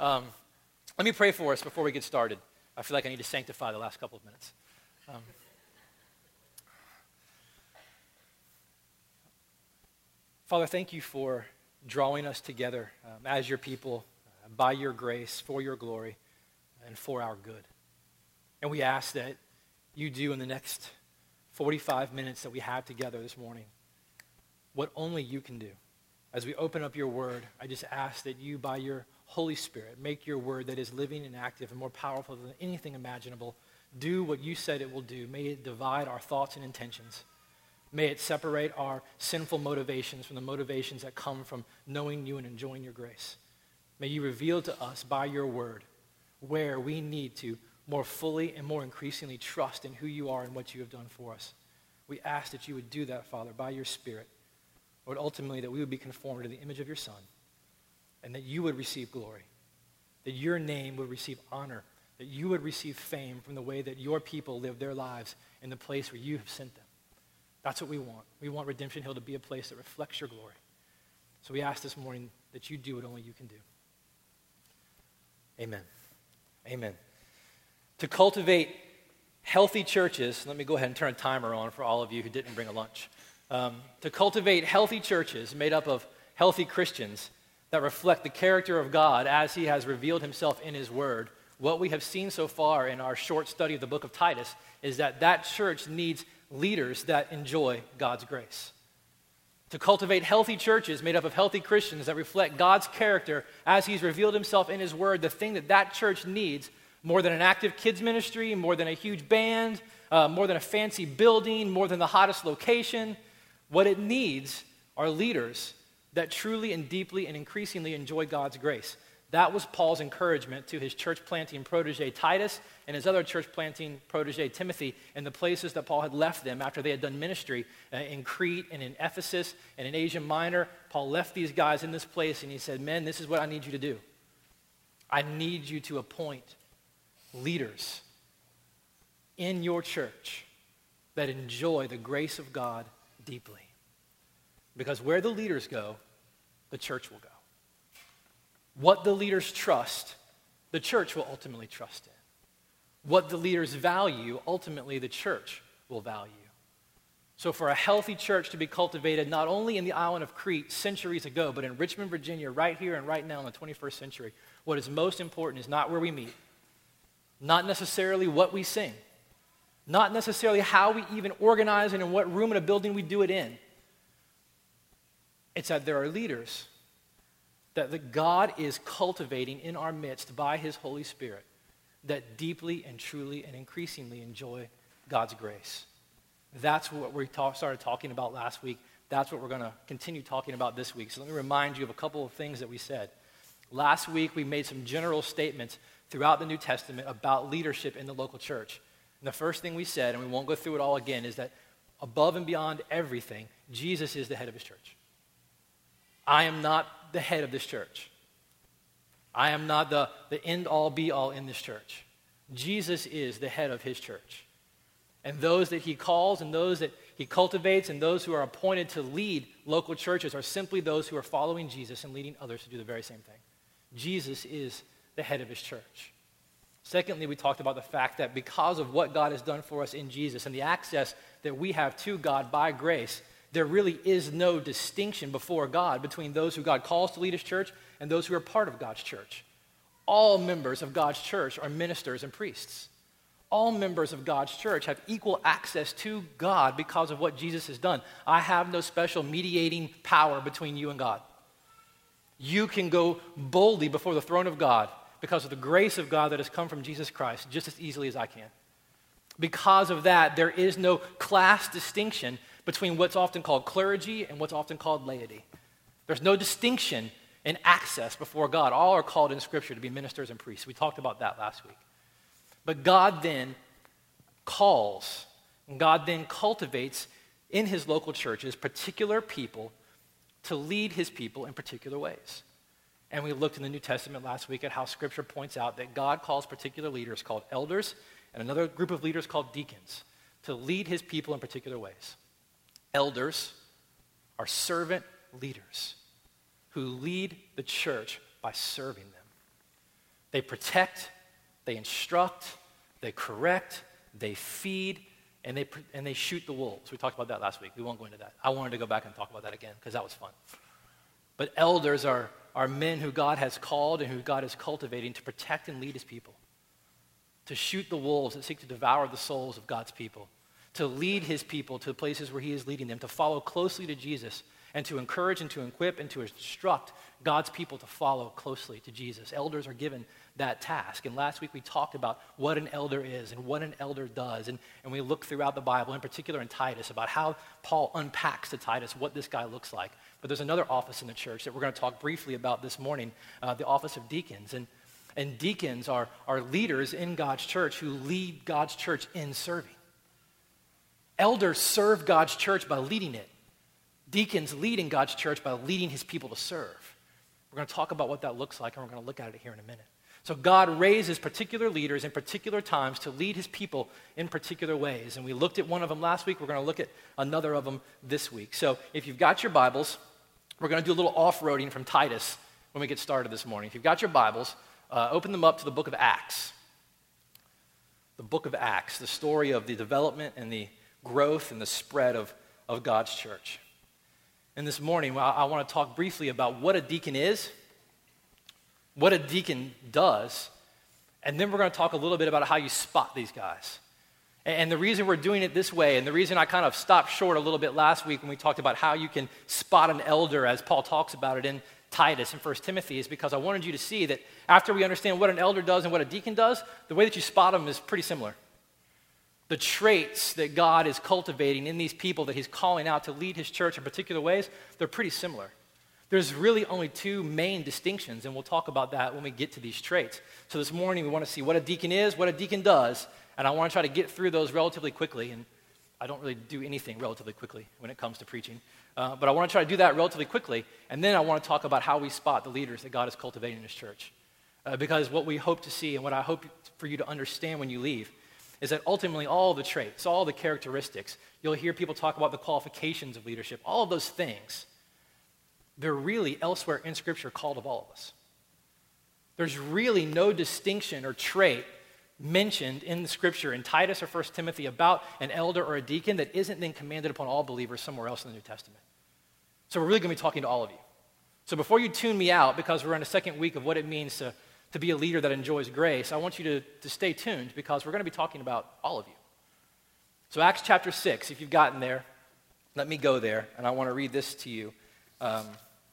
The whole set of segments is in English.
Um, let me pray for us before we get started. I feel like I need to sanctify the last couple of minutes. Um, Father, thank you for drawing us together um, as your people uh, by your grace, for your glory, and for our good. And we ask that you do in the next 45 minutes that we have together this morning what only you can do. As we open up your word, I just ask that you, by your Holy Spirit, make your word that is living and active and more powerful than anything imaginable, do what you said it will do. May it divide our thoughts and intentions. May it separate our sinful motivations from the motivations that come from knowing you and enjoying your grace. May you reveal to us by your word where we need to more fully and more increasingly trust in who you are and what you have done for us. We ask that you would do that, Father, by your Spirit. Lord, ultimately, that we would be conformed to the image of your Son and that you would receive glory, that your name would receive honor, that you would receive fame from the way that your people live their lives in the place where you have sent them. That's what we want. We want Redemption Hill to be a place that reflects your glory. So we ask this morning that you do what only you can do. Amen. Amen. To cultivate healthy churches, let me go ahead and turn a timer on for all of you who didn't bring a lunch. Um, to cultivate healthy churches made up of healthy Christians that reflect the character of God as he has revealed himself in his word, what we have seen so far in our short study of the book of Titus is that that church needs leaders that enjoy God's grace. To cultivate healthy churches made up of healthy Christians that reflect God's character as he's revealed himself in his word, the thing that that church needs more than an active kids ministry, more than a huge band, uh, more than a fancy building, more than the hottest location. What it needs are leaders that truly and deeply and increasingly enjoy God's grace. That was Paul's encouragement to his church planting protege Titus and his other church planting protege Timothy in the places that Paul had left them after they had done ministry uh, in Crete and in Ephesus and in Asia Minor. Paul left these guys in this place and he said, Men, this is what I need you to do. I need you to appoint leaders in your church that enjoy the grace of God deeply. Because where the leaders go, the church will go. What the leaders trust, the church will ultimately trust in. What the leaders value, ultimately the church will value. So, for a healthy church to be cultivated not only in the island of Crete centuries ago, but in Richmond, Virginia, right here and right now in the 21st century, what is most important is not where we meet, not necessarily what we sing, not necessarily how we even organize and in what room in a building we do it in. It's that there are leaders that the God is cultivating in our midst by his Holy Spirit that deeply and truly and increasingly enjoy God's grace. That's what we talk, started talking about last week. That's what we're going to continue talking about this week. So let me remind you of a couple of things that we said. Last week, we made some general statements throughout the New Testament about leadership in the local church. And the first thing we said, and we won't go through it all again, is that above and beyond everything, Jesus is the head of his church. I am not the head of this church. I am not the, the end all be all in this church. Jesus is the head of his church. And those that he calls and those that he cultivates and those who are appointed to lead local churches are simply those who are following Jesus and leading others to do the very same thing. Jesus is the head of his church. Secondly, we talked about the fact that because of what God has done for us in Jesus and the access that we have to God by grace, there really is no distinction before God between those who God calls to lead his church and those who are part of God's church. All members of God's church are ministers and priests. All members of God's church have equal access to God because of what Jesus has done. I have no special mediating power between you and God. You can go boldly before the throne of God because of the grace of God that has come from Jesus Christ just as easily as I can. Because of that, there is no class distinction between what's often called clergy and what's often called laity. There's no distinction in access before God. All are called in Scripture to be ministers and priests. We talked about that last week. But God then calls, and God then cultivates in his local churches particular people to lead his people in particular ways. And we looked in the New Testament last week at how Scripture points out that God calls particular leaders called elders and another group of leaders called deacons to lead his people in particular ways. Elders are servant leaders who lead the church by serving them. They protect, they instruct, they correct, they feed, and they, and they shoot the wolves. We talked about that last week. We won't go into that. I wanted to go back and talk about that again because that was fun. But elders are, are men who God has called and who God is cultivating to protect and lead his people, to shoot the wolves that seek to devour the souls of God's people, to lead his people to places where he is leading them, to follow closely to Jesus, and to encourage and to equip and to instruct God's people to follow closely to Jesus. Elders are given that task. And last week we talked about what an elder is and what an elder does. And, and we looked throughout the Bible, in particular in Titus, about how Paul unpacks to Titus what this guy looks like. But there's another office in the church that we're going to talk briefly about this morning uh, the office of deacons. And, and deacons are, are leaders in God's church who lead God's church in serving. Elders serve God's church by leading it. Deacons lead in God's church by leading his people to serve. We're going to talk about what that looks like, and we're going to look at it here in a minute. So, God raises particular leaders in particular times to lead his people in particular ways. And we looked at one of them last week. We're going to look at another of them this week. So, if you've got your Bibles, we're going to do a little off roading from Titus when we get started this morning. If you've got your Bibles, uh, open them up to the book of Acts. The book of Acts, the story of the development and the growth and the spread of, of God's church. And this morning, I, I want to talk briefly about what a deacon is, what a deacon does, and then we're going to talk a little bit about how you spot these guys. And the reason we're doing it this way, and the reason I kind of stopped short a little bit last week when we talked about how you can spot an elder, as Paul talks about it in Titus and 1 Timothy, is because I wanted you to see that after we understand what an elder does and what a deacon does, the way that you spot them is pretty similar the traits that God is cultivating in these people that He's calling out to lead His church in particular ways, they're pretty similar. There's really only two main distinctions, and we'll talk about that when we get to these traits. So this morning, we want to see what a deacon is, what a deacon does, and I want to try to get through those relatively quickly. And I don't really do anything relatively quickly when it comes to preaching, uh, but I want to try to do that relatively quickly, and then I want to talk about how we spot the leaders that God is cultivating in His church. Uh, because what we hope to see and what I hope for you to understand when you leave is that ultimately all the traits, all the characteristics, you'll hear people talk about the qualifications of leadership, all of those things, they're really elsewhere in Scripture called of all of us. There's really no distinction or trait mentioned in the Scripture in Titus or 1 Timothy about an elder or a deacon that isn't then commanded upon all believers somewhere else in the New Testament. So we're really going to be talking to all of you. So before you tune me out, because we're in a second week of what it means to to be a leader that enjoys grace, I want you to, to stay tuned because we're going to be talking about all of you. So, Acts chapter 6, if you've gotten there, let me go there, and I want to read this to you. Um,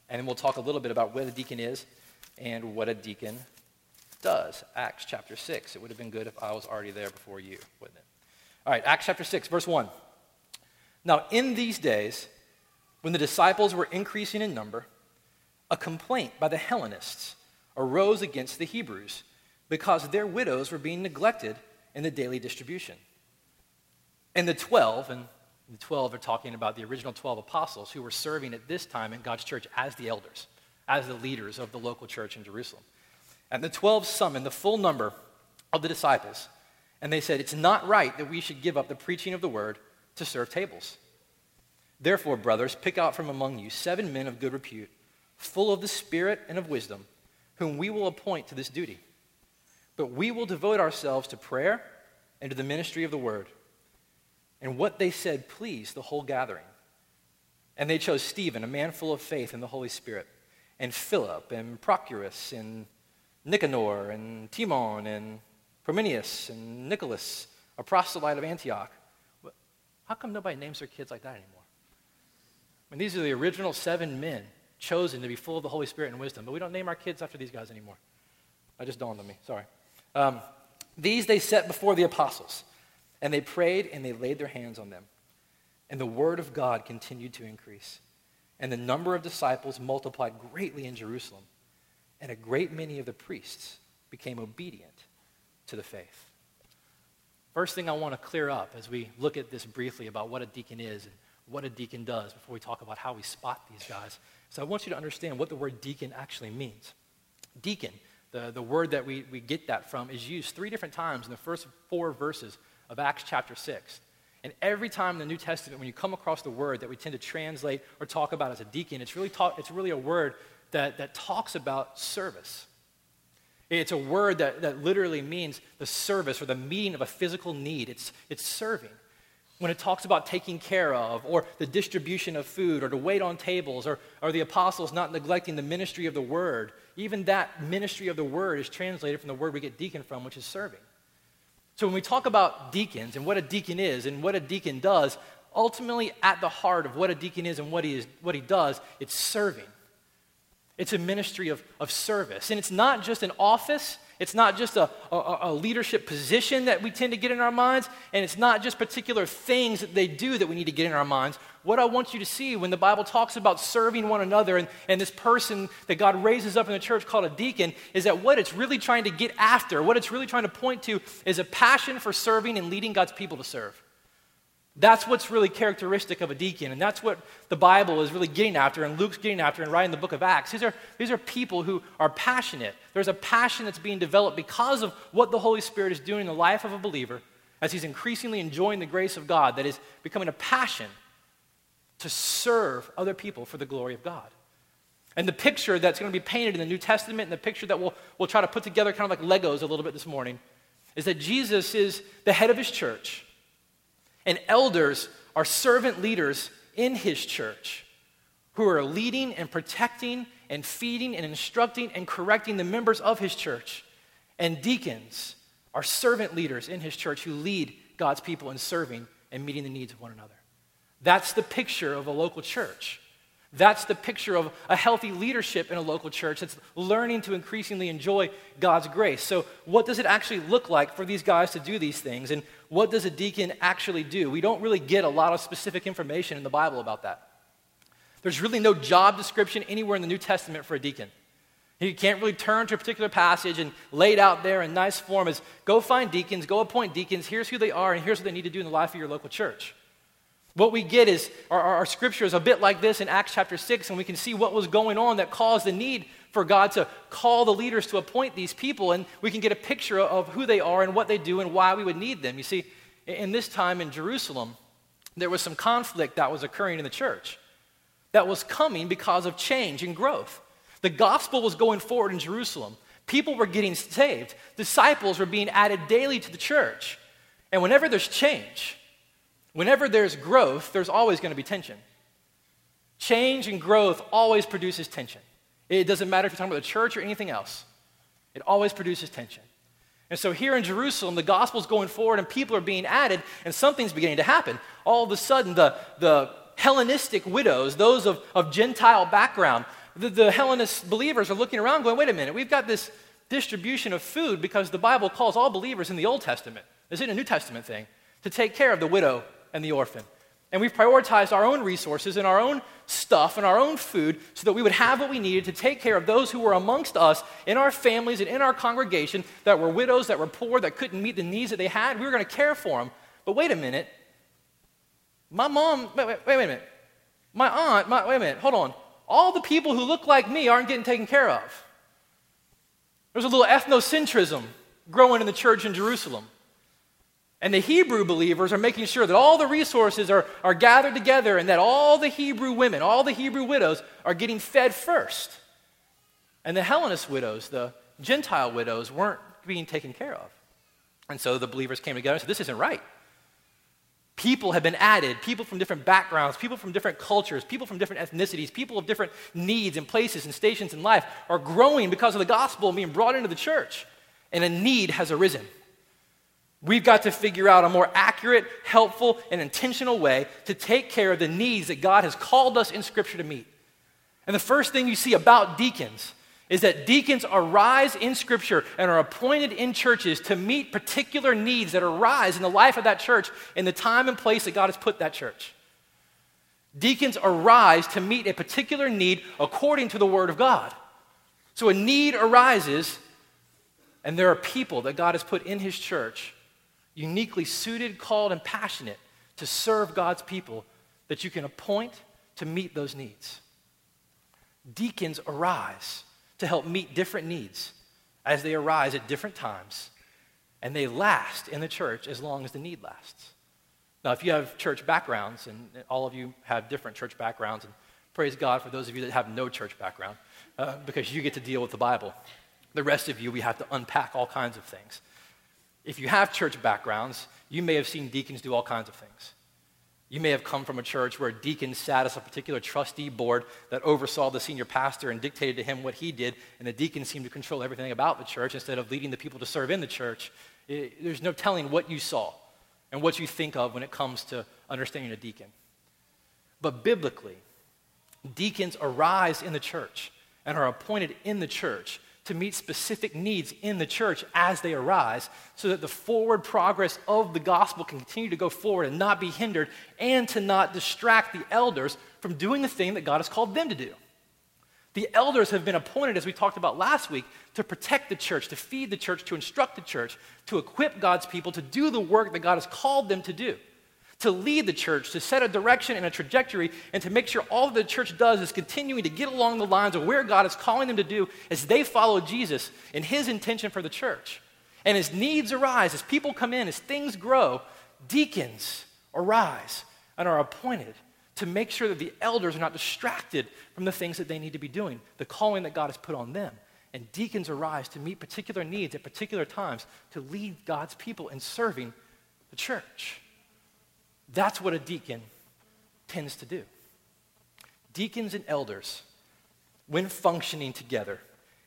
and then we'll talk a little bit about what a deacon is and what a deacon does. Acts chapter 6. It would have been good if I was already there before you, wouldn't it? All right, Acts chapter 6, verse 1. Now, in these days, when the disciples were increasing in number, a complaint by the Hellenists arose against the Hebrews because their widows were being neglected in the daily distribution. And the 12, and the 12 are talking about the original 12 apostles who were serving at this time in God's church as the elders, as the leaders of the local church in Jerusalem. And the 12 summoned the full number of the disciples, and they said, It's not right that we should give up the preaching of the word to serve tables. Therefore, brothers, pick out from among you seven men of good repute, full of the Spirit and of wisdom whom we will appoint to this duty. But we will devote ourselves to prayer and to the ministry of the word. And what they said pleased the whole gathering. And they chose Stephen, a man full of faith in the Holy Spirit, and Philip, and Prochorus, and Nicanor, and Timon, and Parmenas, and Nicholas, a proselyte of Antioch. How come nobody names their kids like that anymore? I mean, these are the original seven men chosen to be full of the Holy Spirit and wisdom. But we don't name our kids after these guys anymore. That just dawned on me. Sorry. Um, these they set before the apostles, and they prayed and they laid their hands on them. And the word of God continued to increase. And the number of disciples multiplied greatly in Jerusalem. And a great many of the priests became obedient to the faith. First thing I want to clear up as we look at this briefly about what a deacon is and what a deacon does before we talk about how we spot these guys so I want you to understand what the word deacon actually means. Deacon, the, the word that we, we get that from, is used three different times in the first four verses of Acts chapter 6. And every time in the New Testament, when you come across the word that we tend to translate or talk about as a deacon, it's really, talk, it's really a word that, that talks about service. It's a word that, that literally means the service or the meeting of a physical need. It's, it's serving. When it talks about taking care of, or the distribution of food, or to wait on tables, or, or the apostles not neglecting the ministry of the word, even that ministry of the word is translated from the word we get deacon from, which is serving. So when we talk about deacons and what a deacon is and what a deacon does, ultimately at the heart of what a deacon is and what he, is, what he does, it's serving. It's a ministry of, of service. And it's not just an office, it's not just a, a, a, leadership position that we tend to get in our minds, and it's not just particular things that they do that we need to get in our minds. What I want you to see when the Bible talks about serving one another and, and this person that God raises up in the church called a deacon is that what it's really trying to get after, what it's really trying to point to, is a passion for serving and leading God's people to serve. That's what's really characteristic of a deacon, and that's what the Bible is really getting after, and Luke's getting after in writing the book of Acts. These are, these are people who are passionate. There's a passion that's being developed because of what the Holy Spirit is doing in the life of a believer as he's increasingly enjoying the grace of God, that is becoming a passion to serve other people for the glory of God. And the picture that's going to be painted in the New Testament, and the picture that we'll, we'll try to put together kind of like Legos a little bit this morning, is that Jesus is the head of his church and elders are servant leaders in his church who are leading and protecting and feeding and instructing and correcting the members of his church. And deacons are servant leaders in his church who lead God's people in serving and meeting the needs of one another. That's the picture of a local church. That's the picture of a healthy leadership in a local church that's learning to increasingly enjoy God's grace. So, what does it actually look like for these guys to do these things? And what does a deacon actually do? We don't really get a lot of specific information in the Bible about that. There's really no job description anywhere in the New Testament for a deacon. You can't really turn to a particular passage and lay it out there in nice form as go find deacons, go appoint deacons, here's who they are, and here's what they need to do in the life of your local church. What we get is our, our, scripture is a bit like this in Acts chapter 6, and we can see what was going on that caused the need for God to call the leaders to appoint these people, and we can get a picture of who they are and what they do and why we would need them. You see, in this time in Jerusalem, there was some conflict that was occurring in the church that was coming because of change and growth. The gospel was going forward in Jerusalem. People were getting saved. Disciples were being added daily to the church. And whenever there's change, Whenever there's growth, there's always going to be tension. Change and growth always produces tension. It doesn't matter if you're talking about the church or anything else, it always produces tension. And so here in Jerusalem, the gospel's going forward and people are being added, and something's beginning to happen. All of a sudden, the, the Hellenistic widows, those of, of Gentile background, the, the Hellenist believers are looking around going, wait a minute, we've got this distribution of food because the Bible calls all believers in the Old Testament, this isn't a New Testament thing, to take care of the widow and the orphan. And we've prioritized our own resources and our own stuff and our own food so that we would have what we needed to take care of those who were amongst us in our families and in our congregation that were widows, that were poor, that couldn't meet the needs that they had. We were going to care for them. But wait a minute. My mom, wait, wait, wait a minute. My aunt, my, wait a minute, hold on. All the people who look like me aren't getting taken care of. There's a little ethnocentrism growing in the church in Jerusalem. And the Hebrew believers are making sure that all the resources are, are gathered together and that all the Hebrew women, all the Hebrew widows, are getting fed first. And the Hellenist widows, the Gentile widows, weren't being taken care of. And so the believers came together and said, This isn't right. People have been added, people from different backgrounds, people from different cultures, people from different ethnicities, people of different needs and places and stations in life are growing because of the gospel being brought into the church. And a need has arisen. We've got to figure out a more accurate, helpful, and intentional way to take care of the needs that God has called us in Scripture to meet. And the first thing you see about deacons is that deacons arise in Scripture and are appointed in churches to meet particular needs that arise in the life of that church in the time and place that God has put that church. Deacons arise to meet a particular need according to the Word of God. So a need arises, and there are people that God has put in His church uniquely suited, called, and passionate to serve God's people that you can appoint to meet those needs. Deacons arise to help meet different needs as they arise at different times, and they last in the church as long as the need lasts. Now, if you have church backgrounds, and all of you have different church backgrounds, and praise God for those of you that have no church background, uh, because you get to deal with the Bible. The rest of you, we have to unpack all kinds of things. If you have church backgrounds, you may have seen deacons do all kinds of things. You may have come from a church where a deacon sat as a particular trustee board that oversaw the senior pastor and dictated to him what he did, and the deacon seemed to control everything about the church instead of leading the people to serve in the church. It, there's no telling what you saw and what you think of when it comes to understanding a deacon. But biblically, deacons arise in the church and are appointed in the church to meet specific needs in the church as they arise so that the forward progress of the gospel can continue to go forward and not be hindered and to not distract the elders from doing the thing that God has called them to do. The elders have been appointed, as we talked about last week, to protect the church, to feed the church, to instruct the church, to equip God's people to do the work that God has called them to do to lead the church, to set a direction and a trajectory, and to make sure all the church does is continuing to get along the lines of where God is calling them to do as they follow Jesus and his intention for the church. And as needs arise, as people come in, as things grow, deacons arise and are appointed to make sure that the elders are not distracted from the things that they need to be doing, the calling that God has put on them. And deacons arise to meet particular needs at particular times to lead God's people in serving the church. That's what a deacon tends to do. Deacons and elders, when functioning together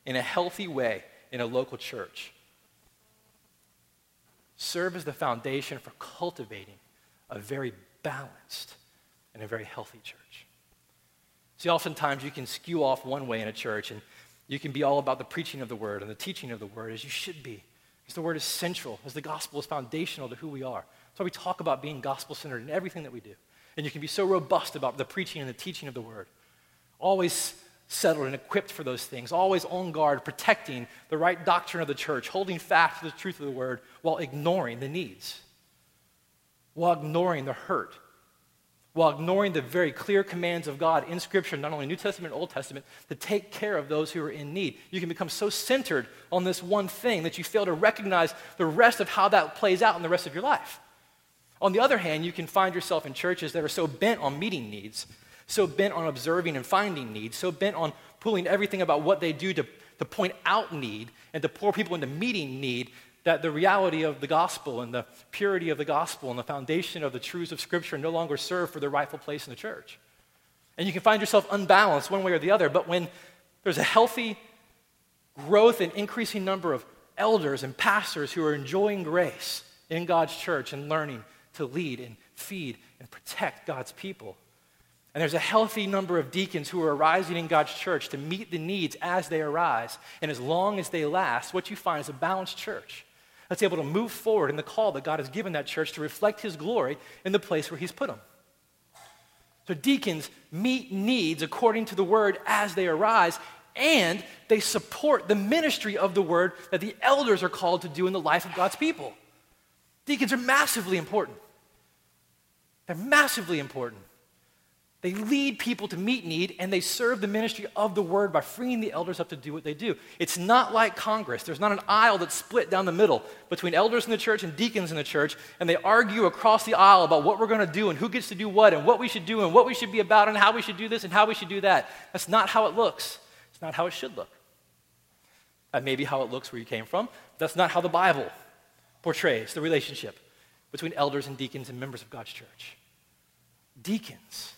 in a healthy way in a local church, serve as the foundation for cultivating a very balanced and a very healthy church. See, oftentimes you can skew off one way in a church and you can be all about the preaching of the word and the teaching of the word as you should be. Because the word is central, as the gospel is foundational to who we are. So we talk about being gospel centered in everything that we do. And you can be so robust about the preaching and the teaching of the word. Always settled and equipped for those things, always on guard, protecting the right doctrine of the church, holding fast to the truth of the word while ignoring the needs, while ignoring the hurt, while ignoring the very clear commands of God in Scripture, not only New Testament and Old Testament, to take care of those who are in need. You can become so centered on this one thing that you fail to recognize the rest of how that plays out in the rest of your life. On the other hand, you can find yourself in churches that are so bent on meeting needs, so bent on observing and finding needs, so bent on pulling everything about what they do to, to point out need and to pour people into meeting need that the reality of the gospel and the purity of the gospel and the foundation of the truths of Scripture no longer serve for their rightful place in the church. And you can find yourself unbalanced one way or the other, but when there's a healthy growth and increasing number of elders and pastors who are enjoying grace in God's church and learning to lead and feed and protect God's people. And there's a healthy number of deacons who are arising in God's church to meet the needs as they arise. And as long as they last, what you find is a balanced church that's able to move forward in the call that God has given that church to reflect His glory in the place where He's put them. So deacons meet needs according to the word as they arise, and they support the ministry of the word that the elders are called to do in the life of God's people. Deacons are massively important. They're massively important. They lead people to meet need and they serve the ministry of the word by freeing the elders up to do what they do. It's not like Congress. There's not an aisle that's split down the middle between elders in the church and deacons in the church, and they argue across the aisle about what we're going to do and who gets to do what and what we should do and what we should be about and how we should do this and how we should do that. That's not how it looks. It's not how it should look. That may be how it looks where you came from. That's not how the Bible portrays the relationship between elders and deacons and members of God's church. Deacons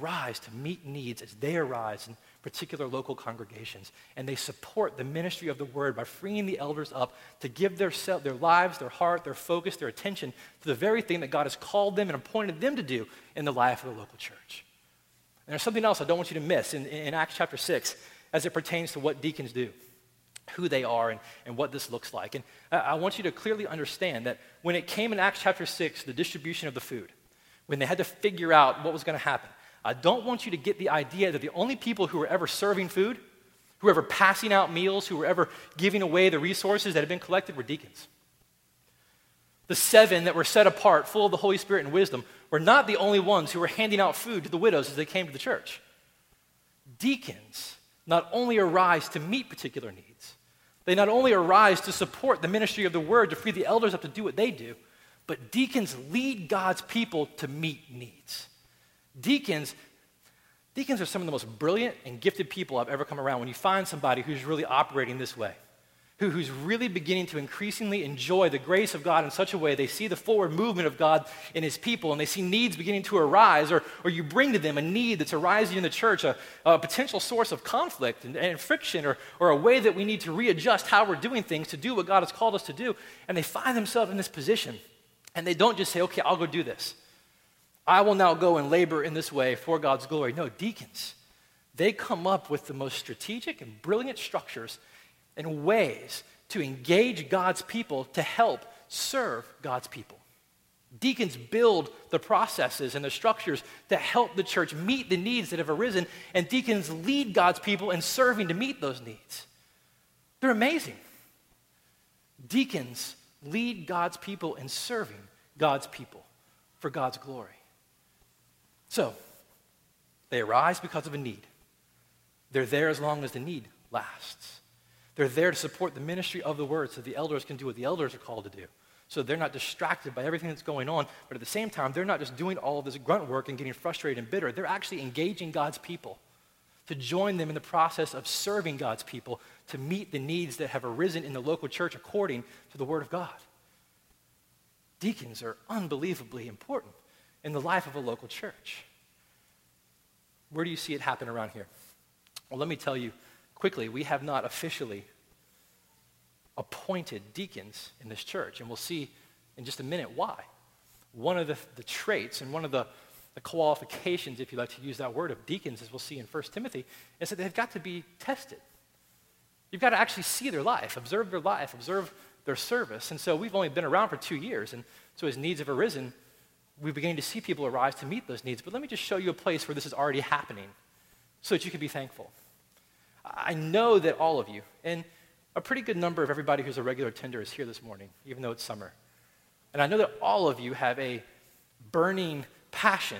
arise to meet needs as they arise in particular local congregations, and they support the ministry of the word by freeing the elders up to give their, their lives, their heart, their focus, their attention to the very thing that God has called them and appointed them to do in the life of the local church. And there's something else I don't want you to miss in, in Acts chapter 6 as it pertains to what deacons do who they are and, and what this looks like. And I, I want you to clearly understand that when it came in Acts chapter 6, the distribution of the food, when they had to figure out what was going to happen, I don't want you to get the idea that the only people who were ever serving food, who were ever passing out meals, who were ever giving away the resources that had been collected were deacons. The seven that were set apart, full of the Holy Spirit and wisdom, were not the only ones who were handing out food to the widows as they came to the church. Deacons not only arise to meet particular needs, they not only arise to support the ministry of the word, to free the elders up to do what they do, but deacons lead God's people to meet needs. Deacons, deacons are some of the most brilliant and gifted people I've ever come around when you find somebody who's really operating this way. Who, who's really beginning to increasingly enjoy the grace of God in such a way they see the forward movement of God in his people and they see needs beginning to arise, or, or you bring to them a need that's arising in the church, a, a potential source of conflict and, and friction, or, or a way that we need to readjust how we're doing things to do what God has called us to do, and they find themselves in this position. And they don't just say, okay, I'll go do this. I will now go and labor in this way for God's glory. No, deacons, they come up with the most strategic and brilliant structures and ways to engage God's people to help serve God's people. Deacons build the processes and the structures to help the church meet the needs that have arisen, and deacons lead God's people in serving to meet those needs. They're amazing. Deacons lead God's people in serving God's people for God's glory. So, they arise because of a need. They're there as long as the need lasts. They're there to support the ministry of the word so the elders can do what the elders are called to do. So they're not distracted by everything that's going on, but at the same time, they're not just doing all of this grunt work and getting frustrated and bitter. They're actually engaging God's people to join them in the process of serving God's people to meet the needs that have arisen in the local church according to the Word of God. Deacons are unbelievably important in the life of a local church. Where do you see it happen around here? Well, let me tell you quickly, we have not officially appointed deacons in this church, and we'll see in just a minute why. One of the, the traits and one of the, the qualifications, if you like to use that word, of deacons, as we'll see in 1 Timothy, is that they've got to be tested. You've got to actually see their life, observe their life, observe their service. And so we've only been around for two years, and so as needs have arisen, we're beginning to see people arise to meet those needs. But let me just show you a place where this is already happening so that you can be thankful. I know that all of you, and a pretty good number of everybody who's a regular attender is here this morning, even though it's summer. And I know that all of you have a burning passion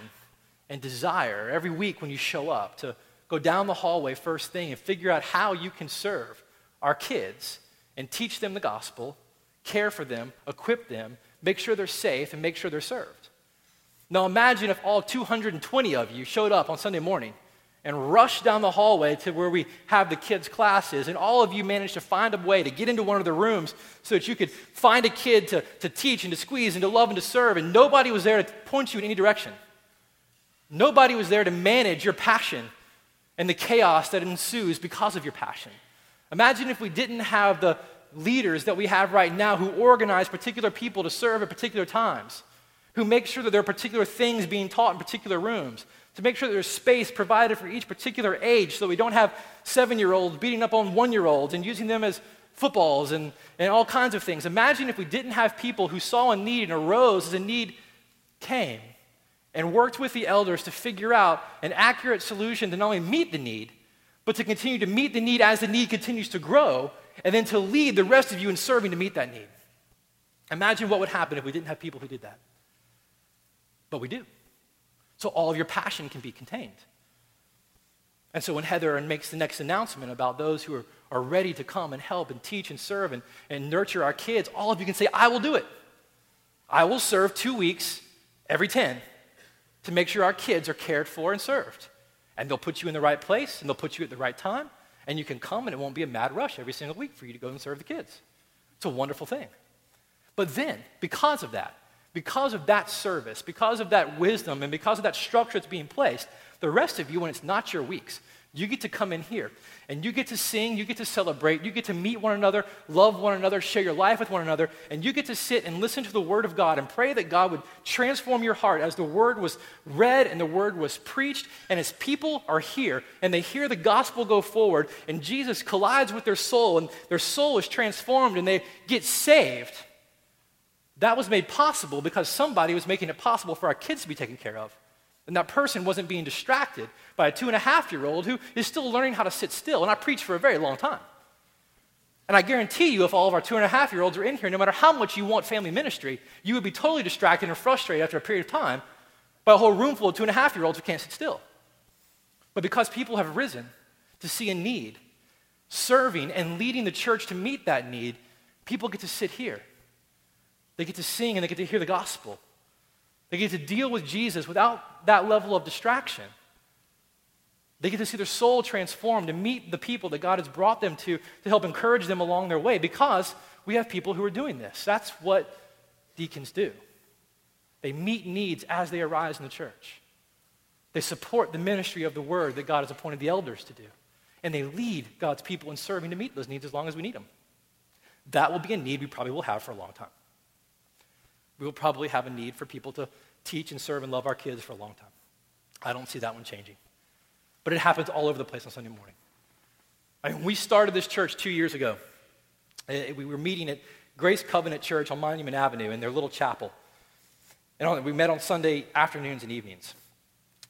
and desire every week when you show up to go down the hallway first thing and figure out how you can serve our kids and teach them the gospel, care for them, equip them, make sure they're safe, and make sure they're served. Now imagine if all 220 of you showed up on Sunday morning and rush down the hallway to where we have the kids' classes, and all of you managed to find a way to get into one of the rooms so that you could find a kid to, to teach and to squeeze and to love and to serve, and nobody was there to point you in any direction. Nobody was there to manage your passion and the chaos that ensues because of your passion. Imagine if we didn't have the leaders that we have right now who organize particular people to serve at particular times, who make sure that there are particular things being taught in particular rooms to make sure there's space provided for each particular age so we don't have seven year olds beating up on one year olds and using them as footballs and, and all kinds of things. Imagine if we didn't have people who saw a need and arose as a need came and worked with the elders to figure out an accurate solution to not only meet the need, but to continue to meet the need as the need continues to grow, and then to lead the rest of you in serving to meet that need. Imagine what would happen if we didn't have people who did that. But we do so all of your passion can be contained. And so when Heather makes the next announcement about those who are, are ready to come and help and teach and serve and, and nurture our kids, all of you can say, I will do it. I will serve two weeks every 10 to make sure our kids are cared for and served. And they'll put you in the right place and they'll put you at the right time. And you can come and it won't be a mad rush every single week for you to go and serve the kids. It's a wonderful thing. But then, because of that, because of that service, because of that wisdom, and because of that structure that's being placed, the rest of you, when it's not your weeks, you get to come in here and you get to sing, you get to celebrate, you get to meet one another, love one another, share your life with one another, and you get to sit and listen to the Word of God and pray that God would transform your heart as the Word was read and the Word was preached. And as people are here and they hear the gospel go forward and Jesus collides with their soul and their soul is transformed and they get saved that was made possible because somebody was making it possible for our kids to be taken care of. And that person wasn't being distracted by a two and a half year old who is still learning how to sit still. And I preached for a very long time. And I guarantee you, if all of our two and a half year olds are in here, no matter how much you want family ministry, you would be totally distracted and frustrated after a period of time by a whole room full of two and a half year olds who can't sit still. But because people have risen to see a need, serving and leading the church to meet that need, people get to sit here they get to sing and they get to hear the gospel. They get to deal with Jesus without that level of distraction. They get to see their soul transformed and meet the people that God has brought them to to help encourage them along their way because we have people who are doing this. That's what deacons do. They meet needs as they arise in the church. They support the ministry of the word that God has appointed the elders to do. And they lead God's people in serving to meet those needs as long as we need them. That will be a need we probably will have for a long time. We will probably have a need for people to teach and serve and love our kids for a long time. I don't see that one changing. But it happens all over the place on Sunday morning. I mean, we started this church two years ago. Eh, we were meeting at Grace Covenant Church on Monument Avenue in their little chapel. And we met on Sunday afternoons and evenings.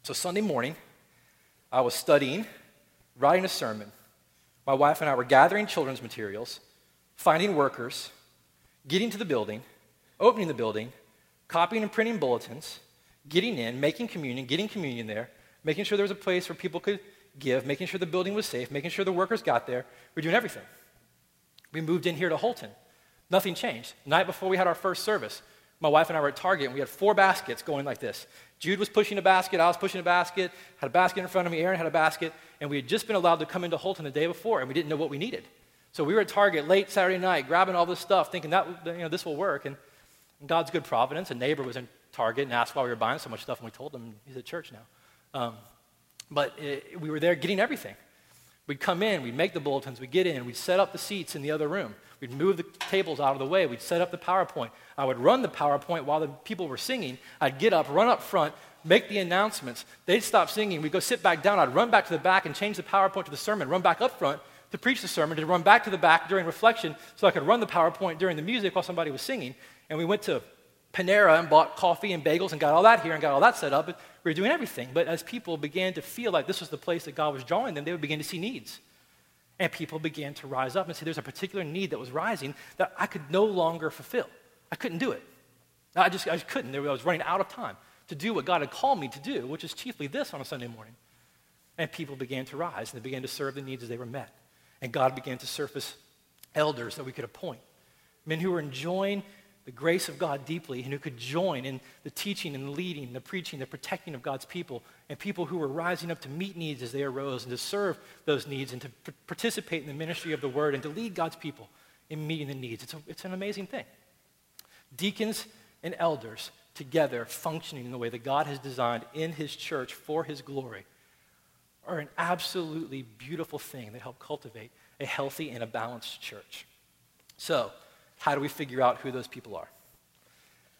So, Sunday morning, I was studying, writing a sermon. My wife and I were gathering children's materials, finding workers, getting to the building, opening the building, copying and printing bulletins, getting in, making communion, getting communion there, making sure there was a place where people could give, making sure the building was safe, making sure the workers got there. We're doing everything. We moved in here to Holton. Nothing changed. Night before we had our first service, my wife and I were at Target and we had four baskets going like this. Jude was pushing a basket, I was pushing a basket, had a basket in front of me, Aaron had a basket, and we had just been allowed to come into Holton the day before and we didn't know what we needed. So we were at Target late Saturday night grabbing all this stuff, thinking that you know, this will work. And God's good providence, a neighbor was in Target and asked why we were buying so much stuff, and we told him he's at church now. Um, but it, we were there getting everything. We'd come in, we'd make the bulletins, we'd get in, we'd set up the seats in the other room. We'd move the tables out of the way. We'd set up the PowerPoint. I would run the PowerPoint while the people were singing. I'd get up, run up front, make the announcements. They'd stop singing. We'd go sit back down. I'd run back to the back and change the PowerPoint to the sermon, run back up front to preach the sermon, to run back to the back during reflection so I could run the PowerPoint during the music while somebody was singing. And we went to Panera and bought coffee and bagels and got all that here and got all that set up. We were doing everything. But as people began to feel like this was the place that God was drawing them, they would begin to see needs. And people began to rise up and say, There's a particular need that was rising that I could no longer fulfill. I couldn't do it. I just, I just couldn't. I was running out of time to do what God had called me to do, which is chiefly this on a Sunday morning. And people began to rise and they began to serve the needs as they were met. And God began to surface elders that we could appoint, men who were enjoying the grace of God deeply and who could join in the teaching and leading, the preaching, the protecting of God's people, and people who were rising up to meet needs as they arose and to serve those needs and to participate in the ministry of the word and to lead God's people in meeting the needs. It's, a, it's an amazing thing. Deacons and elders together functioning in the way that God has designed in his church for his glory are an absolutely beautiful thing that help cultivate a healthy and a balanced church. So, how do we figure out who those people are?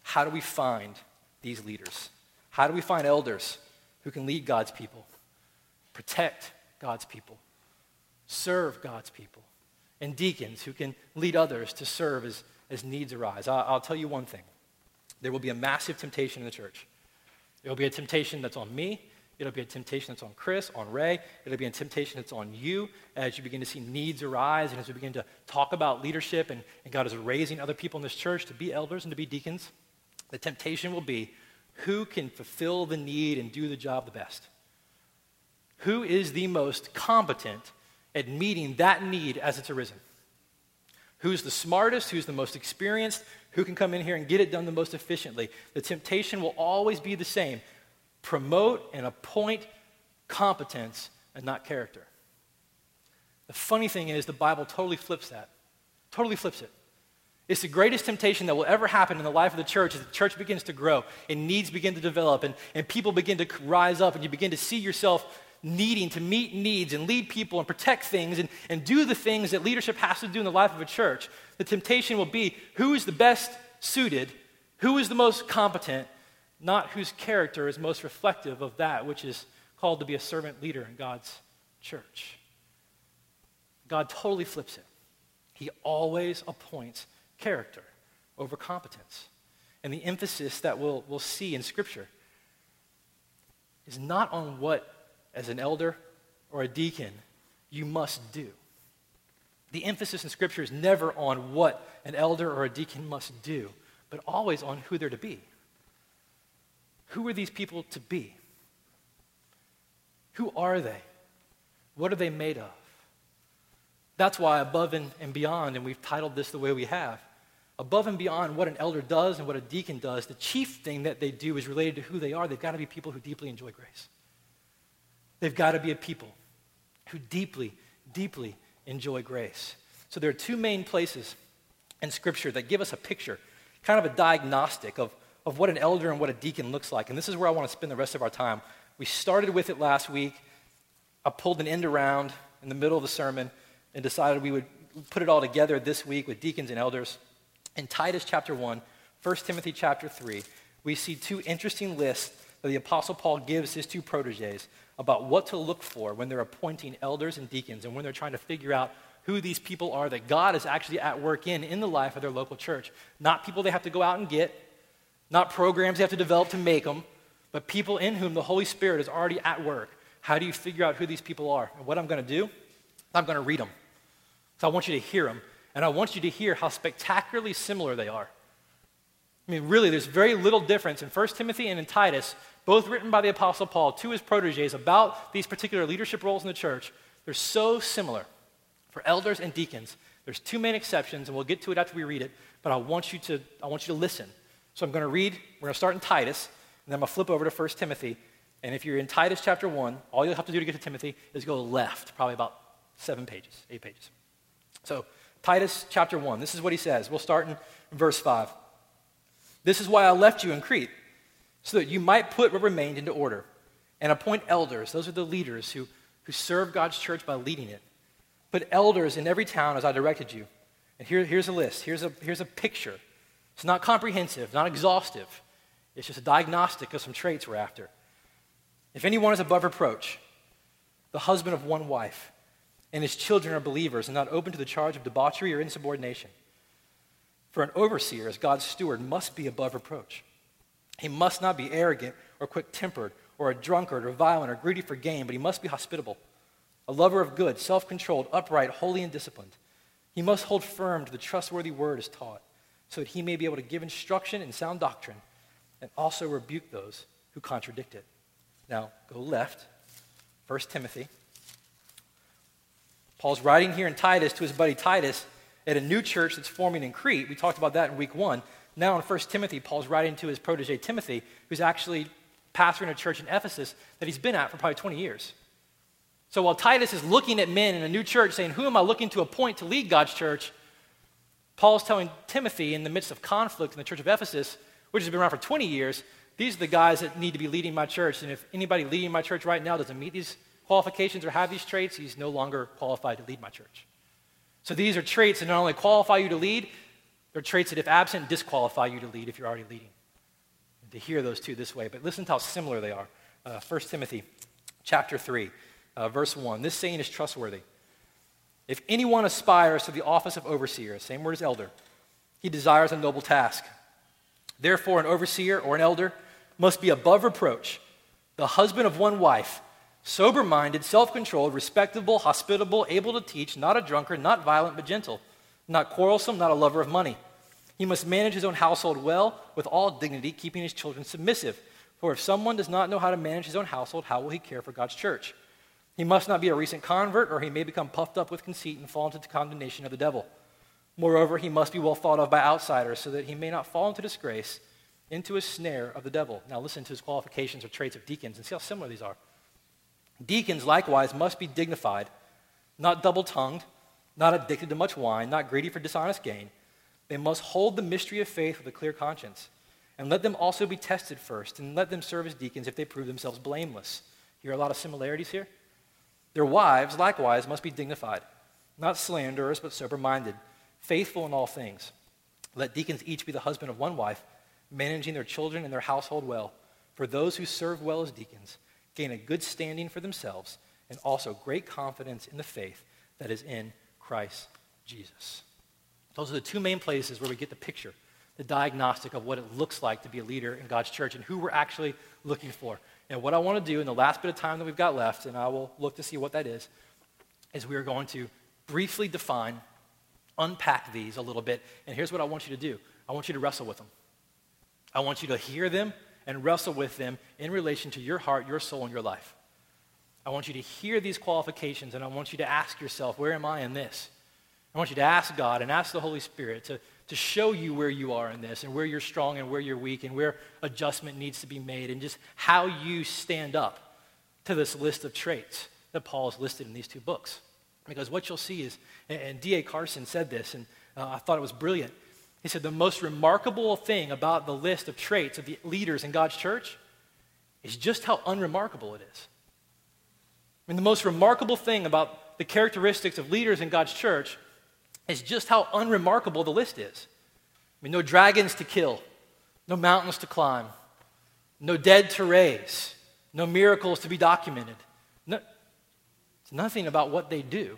How do we find these leaders? How do we find elders who can lead God's people, protect God's people, serve God's people, and deacons who can lead others to serve as, as needs arise? I'll, I'll tell you one thing there will be a massive temptation in the church. There will be a temptation that's on me, It'll be a temptation that's on Chris, on Ray. It'll be a temptation that's on you as you begin to see needs arise and as we begin to talk about leadership and, and God is raising other people in this church to be elders and to be deacons. The temptation will be who can fulfill the need and do the job the best? Who is the most competent at meeting that need as it's arisen? Who's the smartest? Who's the most experienced? Who can come in here and get it done the most efficiently? The temptation will always be the same promote and appoint competence and not character. The funny thing is, the Bible totally flips that. Totally flips it. It's the greatest temptation that will ever happen in the life of the church as the church begins to grow and needs begin to develop and, and people begin to rise up and you begin to see yourself needing to meet needs and lead people and protect things and, and do the things that leadership has to do in the life of a church. The temptation will be who is the best suited, who is the most competent, not whose character is most reflective of that which is called to be a servant leader in God's church. God totally flips it. He always appoints character over competence. And the emphasis that we'll, we'll see in Scripture is not on what, as an elder or a deacon, you must do. The emphasis in Scripture is never on what an elder or a deacon must do, but always on who they're to be. Who are these people to be? Who are they? What are they made of? That's why, above and, and beyond, and we've titled this the way we have, above and beyond what an elder does and what a deacon does, the chief thing that they do is related to who they are. They've got to be people who deeply enjoy grace. They've got to be a people who deeply, deeply enjoy grace. So there are two main places in Scripture that give us a picture, kind of a diagnostic of, of what an elder and what a deacon looks like. And this is where I want to spend the rest of our time. We started with it last week. I pulled an end around in the middle of the sermon and decided we would put it all together this week with deacons and elders. In Titus chapter 1, 1 Timothy chapter 3, we see two interesting lists that the Apostle Paul gives his two proteges about what to look for when they're appointing elders and deacons and when they're trying to figure out who these people are that God is actually at work in in the life of their local church. Not people they have to go out and get, not programs you have to develop to make them, but people in whom the Holy Spirit is already at work. How do you figure out who these people are? And what I'm going to do, I'm going to read them. So I want you to hear them, and I want you to hear how spectacularly similar they are. I mean, really, there's very little difference in 1 Timothy and in Titus, both written by the Apostle Paul to his proteges about these particular leadership roles in the church. They're so similar. For elders and deacons, there's two main exceptions, and we'll get to it after we read it, but I want you to, I want you to listen. So I'm going to read, we're going to start in Titus, and then I'm going to flip over to 1 Timothy. And if you're in Titus chapter 1, all you'll have to do to get to Timothy is go left, probably about seven pages, eight pages. So, Titus chapter 1, this is what he says. We'll start in verse 5. This is why I left you in Crete, so that you might put what remained into order and appoint elders. Those are the leaders who, who serve God's church by leading it. Put elders in every town as I directed you. And here, here's a list, here's a, here's a picture. It's not comprehensive, not exhaustive. It's just a diagnostic of some traits we're after. If anyone is above reproach, the husband of one wife, and his children are believers and not open to the charge of debauchery or insubordination. For an overseer, as God's steward, must be above reproach. He must not be arrogant or quick tempered or a drunkard or violent or greedy for gain, but he must be hospitable, a lover of good, self controlled, upright, holy, and disciplined. He must hold firm to the trustworthy word as taught, so that he may be able to give instruction in sound doctrine and also rebuke those who contradict it. Now, go left, 1 Timothy Paul's writing here in Titus to his buddy Titus at a new church that's forming in Crete. We talked about that in week one. Now in 1 Timothy, Paul's writing to his protege Timothy, who's actually pastoring a church in Ephesus that he's been at for probably 20 years. So while Titus is looking at men in a new church saying, Who am I looking to appoint to lead God's church? Paul's telling Timothy in the midst of conflict in the church of Ephesus, which has been around for 20 years, these are the guys that need to be leading my church. And if anybody leading my church right now doesn't meet these qualifications or have these traits, he's no longer qualified to lead my church. So these are traits that not only qualify you to lead, they're traits that, if absent, disqualify you to lead if you're already leading. And to hear those two this way, but listen to how similar they are. Uh, 1 Timothy chapter 3, uh, verse 1. This saying is trustworthy. If anyone aspires to the office of overseer, same word as elder, he desires a noble task. Therefore, an overseer or an elder must be above reproach, the husband of one wife sober minded, self controlled, respectable, hospitable, able to teach, not a drunkard, not violent, but gentle, not quarrelsome, not a lover of money. He must manage his own household well, with all dignity, keeping his children submissive. For if someone does not know how to manage his own household, how will he care for God's church? He must not be a recent convert, or he may become puffed up with conceit and fall into the condemnation of the devil. Moreover, he must be well thought of by outsiders, so that he may not fall into disgrace, into a snare of the devil. Now, listen to his qualifications or traits of deacons and see how similar these are. Deacons, likewise, must be dignified, not double tongued, not addicted to much wine, not greedy for dishonest gain. They must hold the mystery of faith with a clear conscience. And let them also be tested first, and let them serve as deacons if they prove themselves blameless. Here are a lot of similarities here. Their wives, likewise, must be dignified, not slanderers, but sober minded, faithful in all things. Let deacons each be the husband of one wife, managing their children and their household well. For those who serve well as deacons, gain a good standing for themselves, and also great confidence in the faith that is in Christ Jesus. Those are the two main places where we get the picture, the diagnostic of what it looks like to be a leader in God's church and who we're actually looking for. And what I want to do in the last bit of time that we've got left, and I will look to see what that is, is we are going to briefly define, unpack these a little bit. And here's what I want you to do I want you to wrestle with them. I want you to hear them and wrestle with them in relation to your heart, your soul, and your life. I want you to hear these qualifications and I want you to ask yourself, where am I in this? I want you to ask God and ask the Holy Spirit to, to show you where you are in this and where you're strong and where you're weak and where adjustment needs to be made and just how you stand up to this list of traits that Paul has listed in these two books. Because what you'll see is, and D.A. Carson said this, and uh, I thought it was brilliant. He said, The most remarkable thing about the list of traits of the leaders in God's church is just how unremarkable it is. I mean, the most remarkable thing about the characteristics of leaders in God's church is just how unremarkable the list is. I mean, no dragons to kill, no mountains to climb, no dead to raise, no miracles to be documented. No, it's nothing about what they do.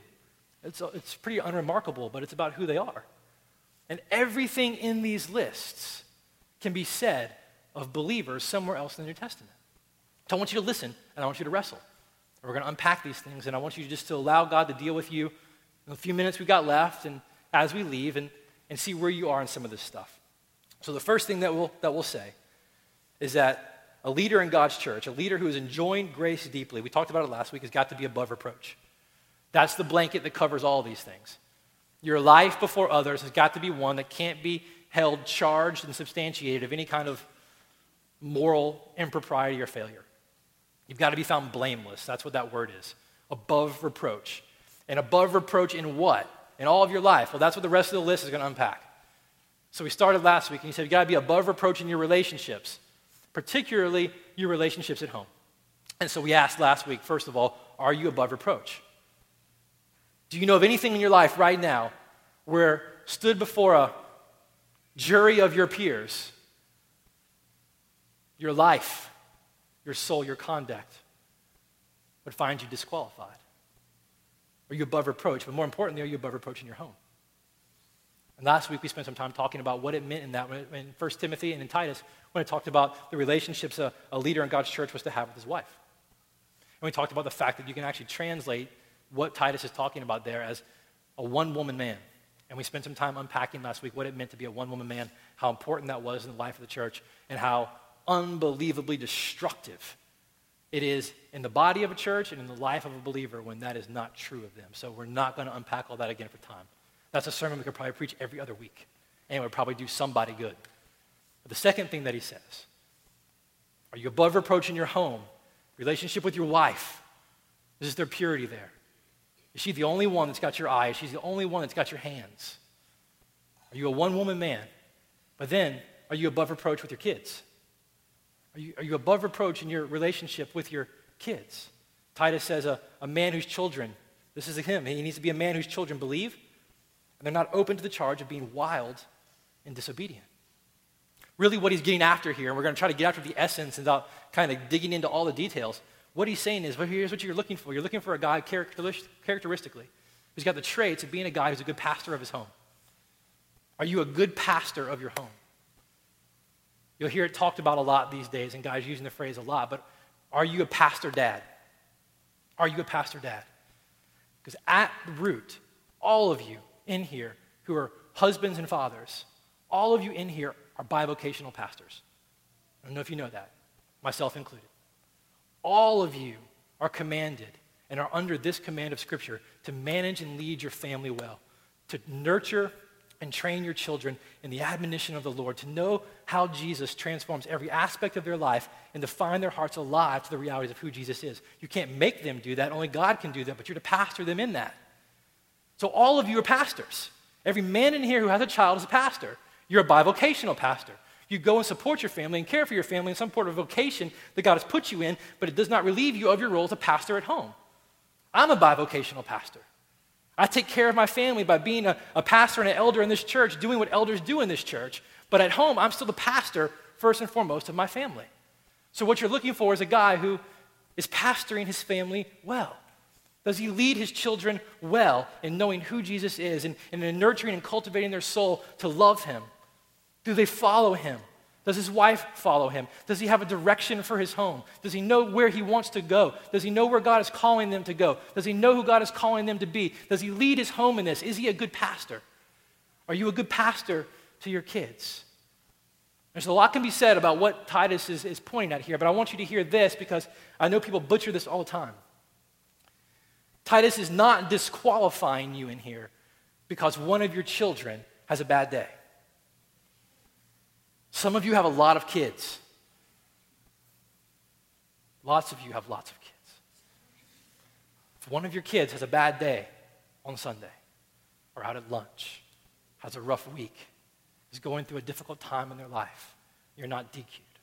It's, it's pretty unremarkable, but it's about who they are. And everything in these lists can be said of believers somewhere else in the New Testament. So I want you to listen and I want you to wrestle. And we're going to unpack these things, and I want you just to allow God to deal with you a few minutes we've got left and as we leave and, and see where you are in some of this stuff. So the first thing that we'll, that we'll say is that a leader in God's church, a leader who is enjoying grace deeply, we talked about it last week, has got to be above reproach. That's the blanket that covers all these things. Your life before others has got to be one that can't be held charged and substantiated of any kind of moral impropriety or failure. You've got to be found blameless. That's what that word is. Above reproach. And above reproach in what? In all of your life. Well, that's what the rest of the list is going to unpack. So we started last week and you said you got to be above reproach in your relationships, particularly your relationships at home. And so we asked last week, first of all, are you above reproach? Do you know of anything in your life right now where stood before a jury of your peers, your life, your soul, your conduct would find you disqualified? Are you above reproach? But more importantly, are you above reproach in your home? And last week we spent some time talking about what it meant in that in 1 Timothy and in Titus when it talked about the relationships a, a leader in God's church was to have with his wife. And we talked about the fact that you can actually translate what Titus is talking about there as a one woman man. And we spent some time unpacking last week what it meant to be a one woman man, how important that was in the life of the church, and how unbelievably destructive it is in the body of a church and in the life of a believer when that is not true of them. So we're not going to unpack all that again for time. That's a sermon we could probably preach every other week, and it would probably do somebody good. But the second thing that he says are you above reproach in your home, relationship with your wife? Is there purity there? Is she the only one that's got your eyes? She's the only one that's got your hands. Are you a one woman man? But then, are you above reproach with your kids? Are you, are you above reproach in your relationship with your kids? Titus says a, a man whose children, this is him, he needs to be a man whose children believe, and they're not open to the charge of being wild and disobedient. Really, what he's getting after here, and we're going to try to get after the essence without kind of digging into all the details, what he's saying is, well, here's what you're looking for. You're looking for a guy characteristically who's got the traits of being a guy who's a good pastor of his home. Are you a good pastor of your home? You'll hear it talked about a lot these days, and guys using the phrase a lot, but are you a pastor dad? Are you a pastor dad? Because at the root, all of you in here who are husbands and fathers, all of you in here are bivocational pastors. I don't know if you know that, myself included all of you are commanded and are under this command of Scripture to manage and lead your family well, to nurture and train your children in the admonition of the Lord, to know how Jesus transforms every aspect of their life and to find their hearts alive to the realities of who Jesus is. You can't make them do that, only God can do that, but you're to pastor them in that. So all of you are pastors. Every man in here who has a child is a pastor. You're a bivocational pastor. You go and support your family and care for your family in some sort of vocation that God has put you in, but it does not relieve you of your role as a pastor at home. I'm a bivocational pastor. I take care of my family by being a, a pastor and an elder in this church, doing what elders do in this church. But at home, I'm still the pastor, first and foremost, of my family. So, what you're looking for is a guy who is pastoring his family well. Does he lead his children well in knowing who Jesus is and, and in nurturing and cultivating their soul to love him? Do they follow him? Does his wife follow him? Does he have a direction for his home? Does he know where he wants to go? Does he know where God is calling them to go? Does he know who God is calling them to be? Does he lead his home in this? Is he a good pastor? Are you a good pastor to your kids? There's a lot can be said about what Titus is, is pointing at here, but I want you to hear this because I know people butcher this all the time. Titus is not disqualifying you in here because one of your children has a bad day. Some of you have a lot of kids. Lots of you have lots of kids. If one of your kids has a bad day on Sunday, or out at lunch, has a rough week, is going through a difficult time in their life, you're not DQ'd.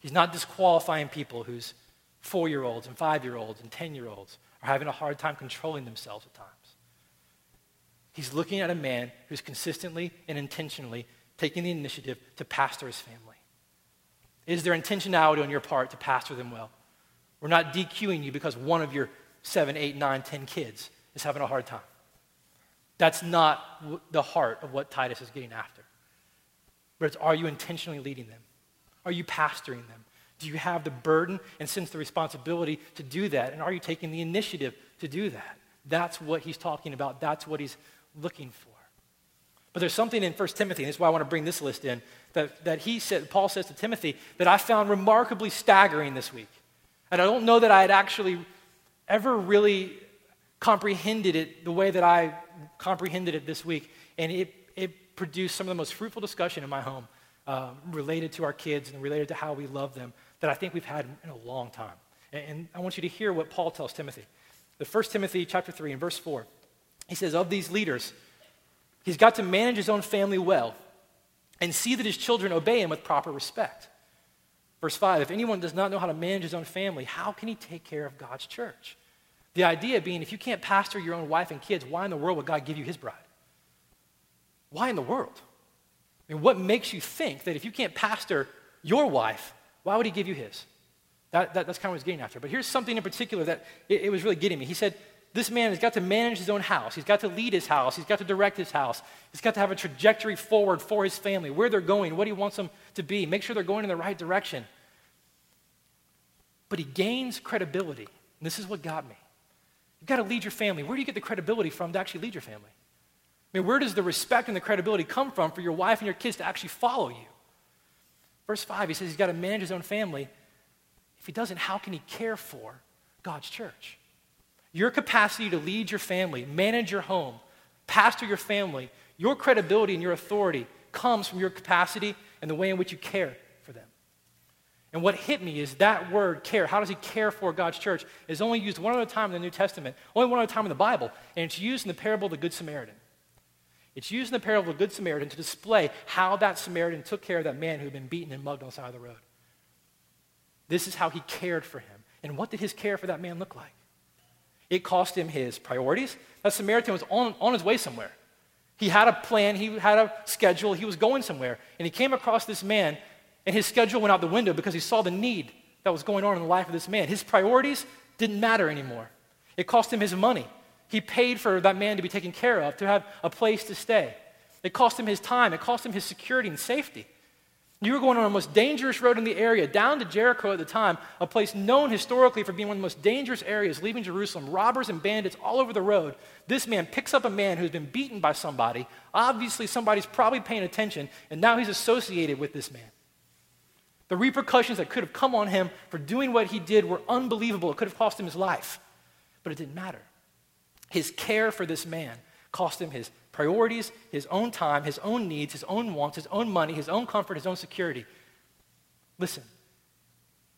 He's not disqualifying people whose four year olds and five year olds and 10 year olds are having a hard time controlling themselves at times. He's looking at a man who's consistently and intentionally taking the initiative to pastor his family. Is there intentionality on your part to pastor them well? We're not DQing you because one of your seven, eight, nine, ten kids is having a hard time. That's not the heart of what Titus is getting after. But it's are you intentionally leading them? Are you pastoring them? Do you have the burden and sense the responsibility to do that? And are you taking the initiative to do that? That's what he's talking about. That's what he's looking for. But there's something in 1 Timothy, and that's why I want to bring this list in, that, that he said, Paul says to Timothy, that I found remarkably staggering this week. And I don't know that I had actually ever really comprehended it the way that I comprehended it this week. And it, it produced some of the most fruitful discussion in my home uh, related to our kids and related to how we love them that I think we've had in a long time. And, and I want you to hear what Paul tells Timothy. The 1 Timothy chapter 3 and verse 4. He says, Of these leaders, he's got to manage his own family well and see that his children obey him with proper respect. Verse 5 If anyone does not know how to manage his own family, how can he take care of God's church? The idea being, if you can't pastor your own wife and kids, why in the world would God give you his bride? Why in the world? I mean, what makes you think that if you can't pastor your wife, why would he give you his? That, that, that's kind of what he's getting after. But here's something in particular that it, it was really getting me. He said, This man has got to manage his own house. He's got to lead his house. He's got to direct his house. He's got to have a trajectory forward for his family, where they're going, what he wants them to be, make sure they're going in the right direction. But he gains credibility. And this is what got me. You've got to lead your family. Where do you get the credibility from to actually lead your family? I mean, where does the respect and the credibility come from for your wife and your kids to actually follow you? Verse 5, he says he's got to manage his own family. If he doesn't, how can he care for God's church? Your capacity to lead your family, manage your home, pastor your family, your credibility and your authority comes from your capacity and the way in which you care for them. And what hit me is that word care. How does he care for God's church? Is only used one other time in the New Testament, only one other time in the Bible, and it's used in the parable of the Good Samaritan. It's used in the parable of the Good Samaritan to display how that Samaritan took care of that man who had been beaten and mugged on the side of the road. This is how he cared for him. And what did his care for that man look like? It cost him his priorities. That Samaritan was on, on his way somewhere. He had a plan, he had a schedule, he was going somewhere. And he came across this man, and his schedule went out the window because he saw the need that was going on in the life of this man. His priorities didn't matter anymore. It cost him his money. He paid for that man to be taken care of, to have a place to stay. It cost him his time, it cost him his security and safety. You were going on the most dangerous road in the area, down to Jericho at the time, a place known historically for being one of the most dangerous areas, leaving Jerusalem, robbers and bandits all over the road. This man picks up a man who's been beaten by somebody. Obviously, somebody's probably paying attention, and now he's associated with this man. The repercussions that could have come on him for doing what he did were unbelievable. It could have cost him his life, but it didn't matter. His care for this man cost him his priorities, his own time, his own needs, his own wants, his own money, his own comfort, his own security. Listen,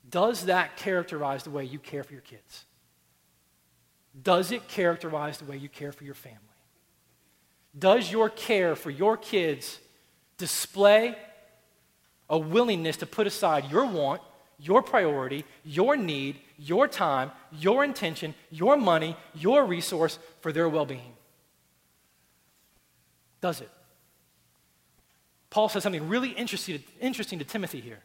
does that characterize the way you care for your kids? Does it characterize the way you care for your family? Does your care for your kids display a willingness to put aside your want, your priority, your need, your time, your intention, your money, your resource for their well being? Does it? Paul says something really interesting, interesting to Timothy here.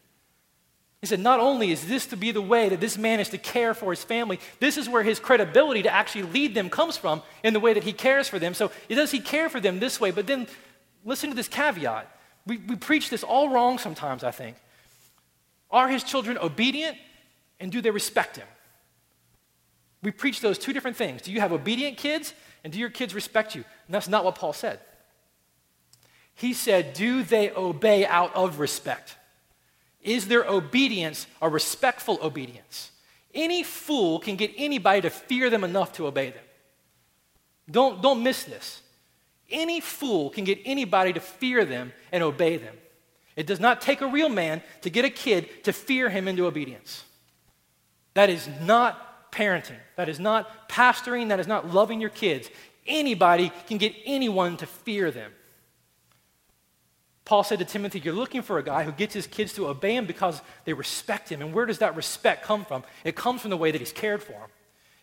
He said, Not only is this to be the way that this man is to care for his family, this is where his credibility to actually lead them comes from in the way that he cares for them. So, does he care for them this way? But then, listen to this caveat. We, we preach this all wrong sometimes, I think. Are his children obedient and do they respect him? We preach those two different things. Do you have obedient kids and do your kids respect you? And that's not what Paul said. He said, Do they obey out of respect? Is their obedience a respectful obedience? Any fool can get anybody to fear them enough to obey them. Don't, don't miss this. Any fool can get anybody to fear them and obey them. It does not take a real man to get a kid to fear him into obedience. That is not parenting, that is not pastoring, that is not loving your kids, anybody can get anyone to fear them. Paul said to Timothy, You're looking for a guy who gets his kids to obey him because they respect him. And where does that respect come from? It comes from the way that he's cared for them.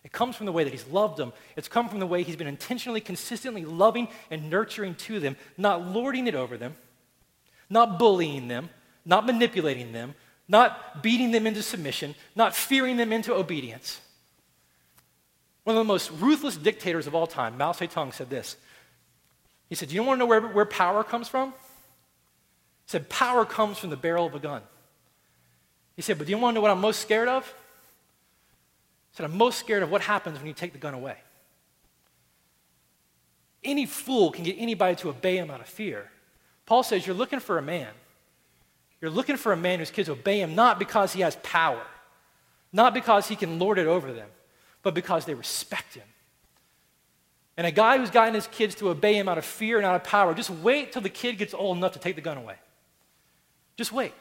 It comes from the way that he's loved them. It's come from the way he's been intentionally, consistently loving and nurturing to them, not lording it over them, not bullying them, not manipulating them, not beating them into submission, not fearing them into obedience. One of the most ruthless dictators of all time, Mao Zedong, said this. He said, Do you want to know where, where power comes from? He said, Power comes from the barrel of a gun. He said, But do you want to know what I'm most scared of? He said, I'm most scared of what happens when you take the gun away. Any fool can get anybody to obey him out of fear. Paul says, You're looking for a man. You're looking for a man whose kids obey him not because he has power, not because he can lord it over them, but because they respect him. And a guy who's gotten his kids to obey him out of fear and out of power, just wait till the kid gets old enough to take the gun away. Just wait.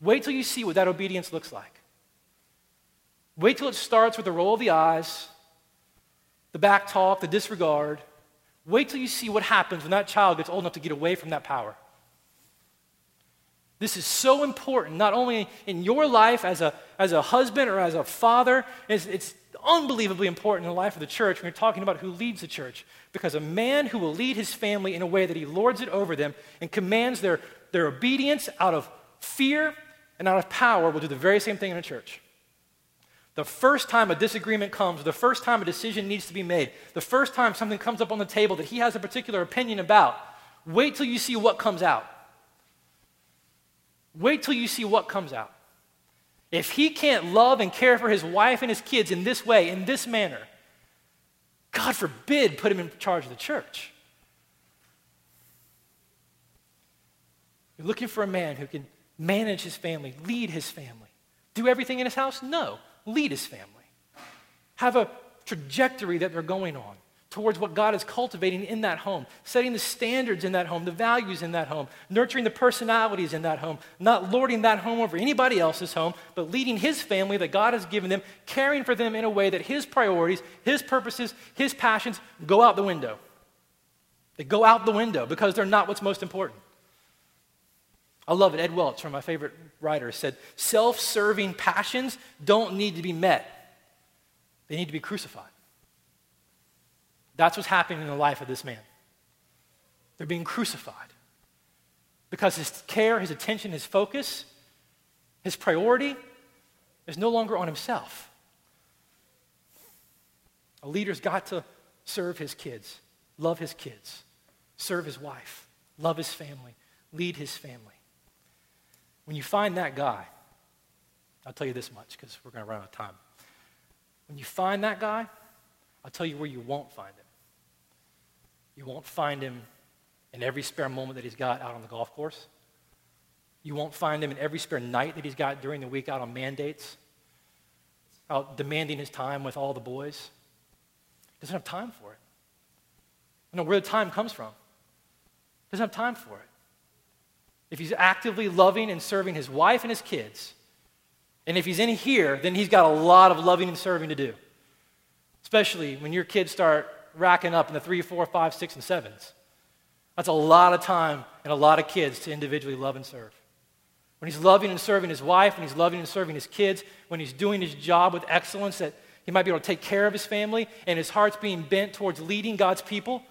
Wait till you see what that obedience looks like. Wait till it starts with the roll of the eyes, the back talk, the disregard. Wait till you see what happens when that child gets old enough to get away from that power. This is so important, not only in your life as a, as a husband or as a father, it's, it's unbelievably important in the life of the church when you're talking about who leads the church. Because a man who will lead his family in a way that he lords it over them and commands their, their obedience out of fear and out of power will do the very same thing in a church. The first time a disagreement comes, the first time a decision needs to be made, the first time something comes up on the table that he has a particular opinion about, wait till you see what comes out. Wait till you see what comes out. If he can't love and care for his wife and his kids in this way, in this manner, God forbid put him in charge of the church. You're looking for a man who can manage his family, lead his family, do everything in his house? No, lead his family. Have a trajectory that they're going on towards what God is cultivating in that home, setting the standards in that home, the values in that home, nurturing the personalities in that home, not lording that home over anybody else's home, but leading his family that God has given them, caring for them in a way that his priorities, his purposes, his passions go out the window. They go out the window because they're not what's most important. I love it. Ed Welch, one of my favorite writers, said self serving passions don't need to be met, they need to be crucified. That's what's happening in the life of this man. They're being crucified because his care, his attention, his focus, his priority is no longer on himself. A leader's got to serve his kids, love his kids, serve his wife, love his family, lead his family. When you find that guy, I'll tell you this much because we're going to run out of time. When you find that guy, I'll tell you where you won't find him. You won't find him in every spare moment that he's got out on the golf course. You won't find him in every spare night that he's got during the week out on mandates, out demanding his time with all the boys. He doesn't have time for it. I know where the time comes from. Doesn't have time for it. If he's actively loving and serving his wife and his kids, and if he's in here, then he's got a lot of loving and serving to do. Especially when your kids start racking up in the three, four, five, six, and sevens. That's a lot of time and a lot of kids to individually love and serve. When he's loving and serving his wife, when he's loving and serving his kids, when he's doing his job with excellence, that he might be able to take care of his family, and his heart's being bent towards leading God's people,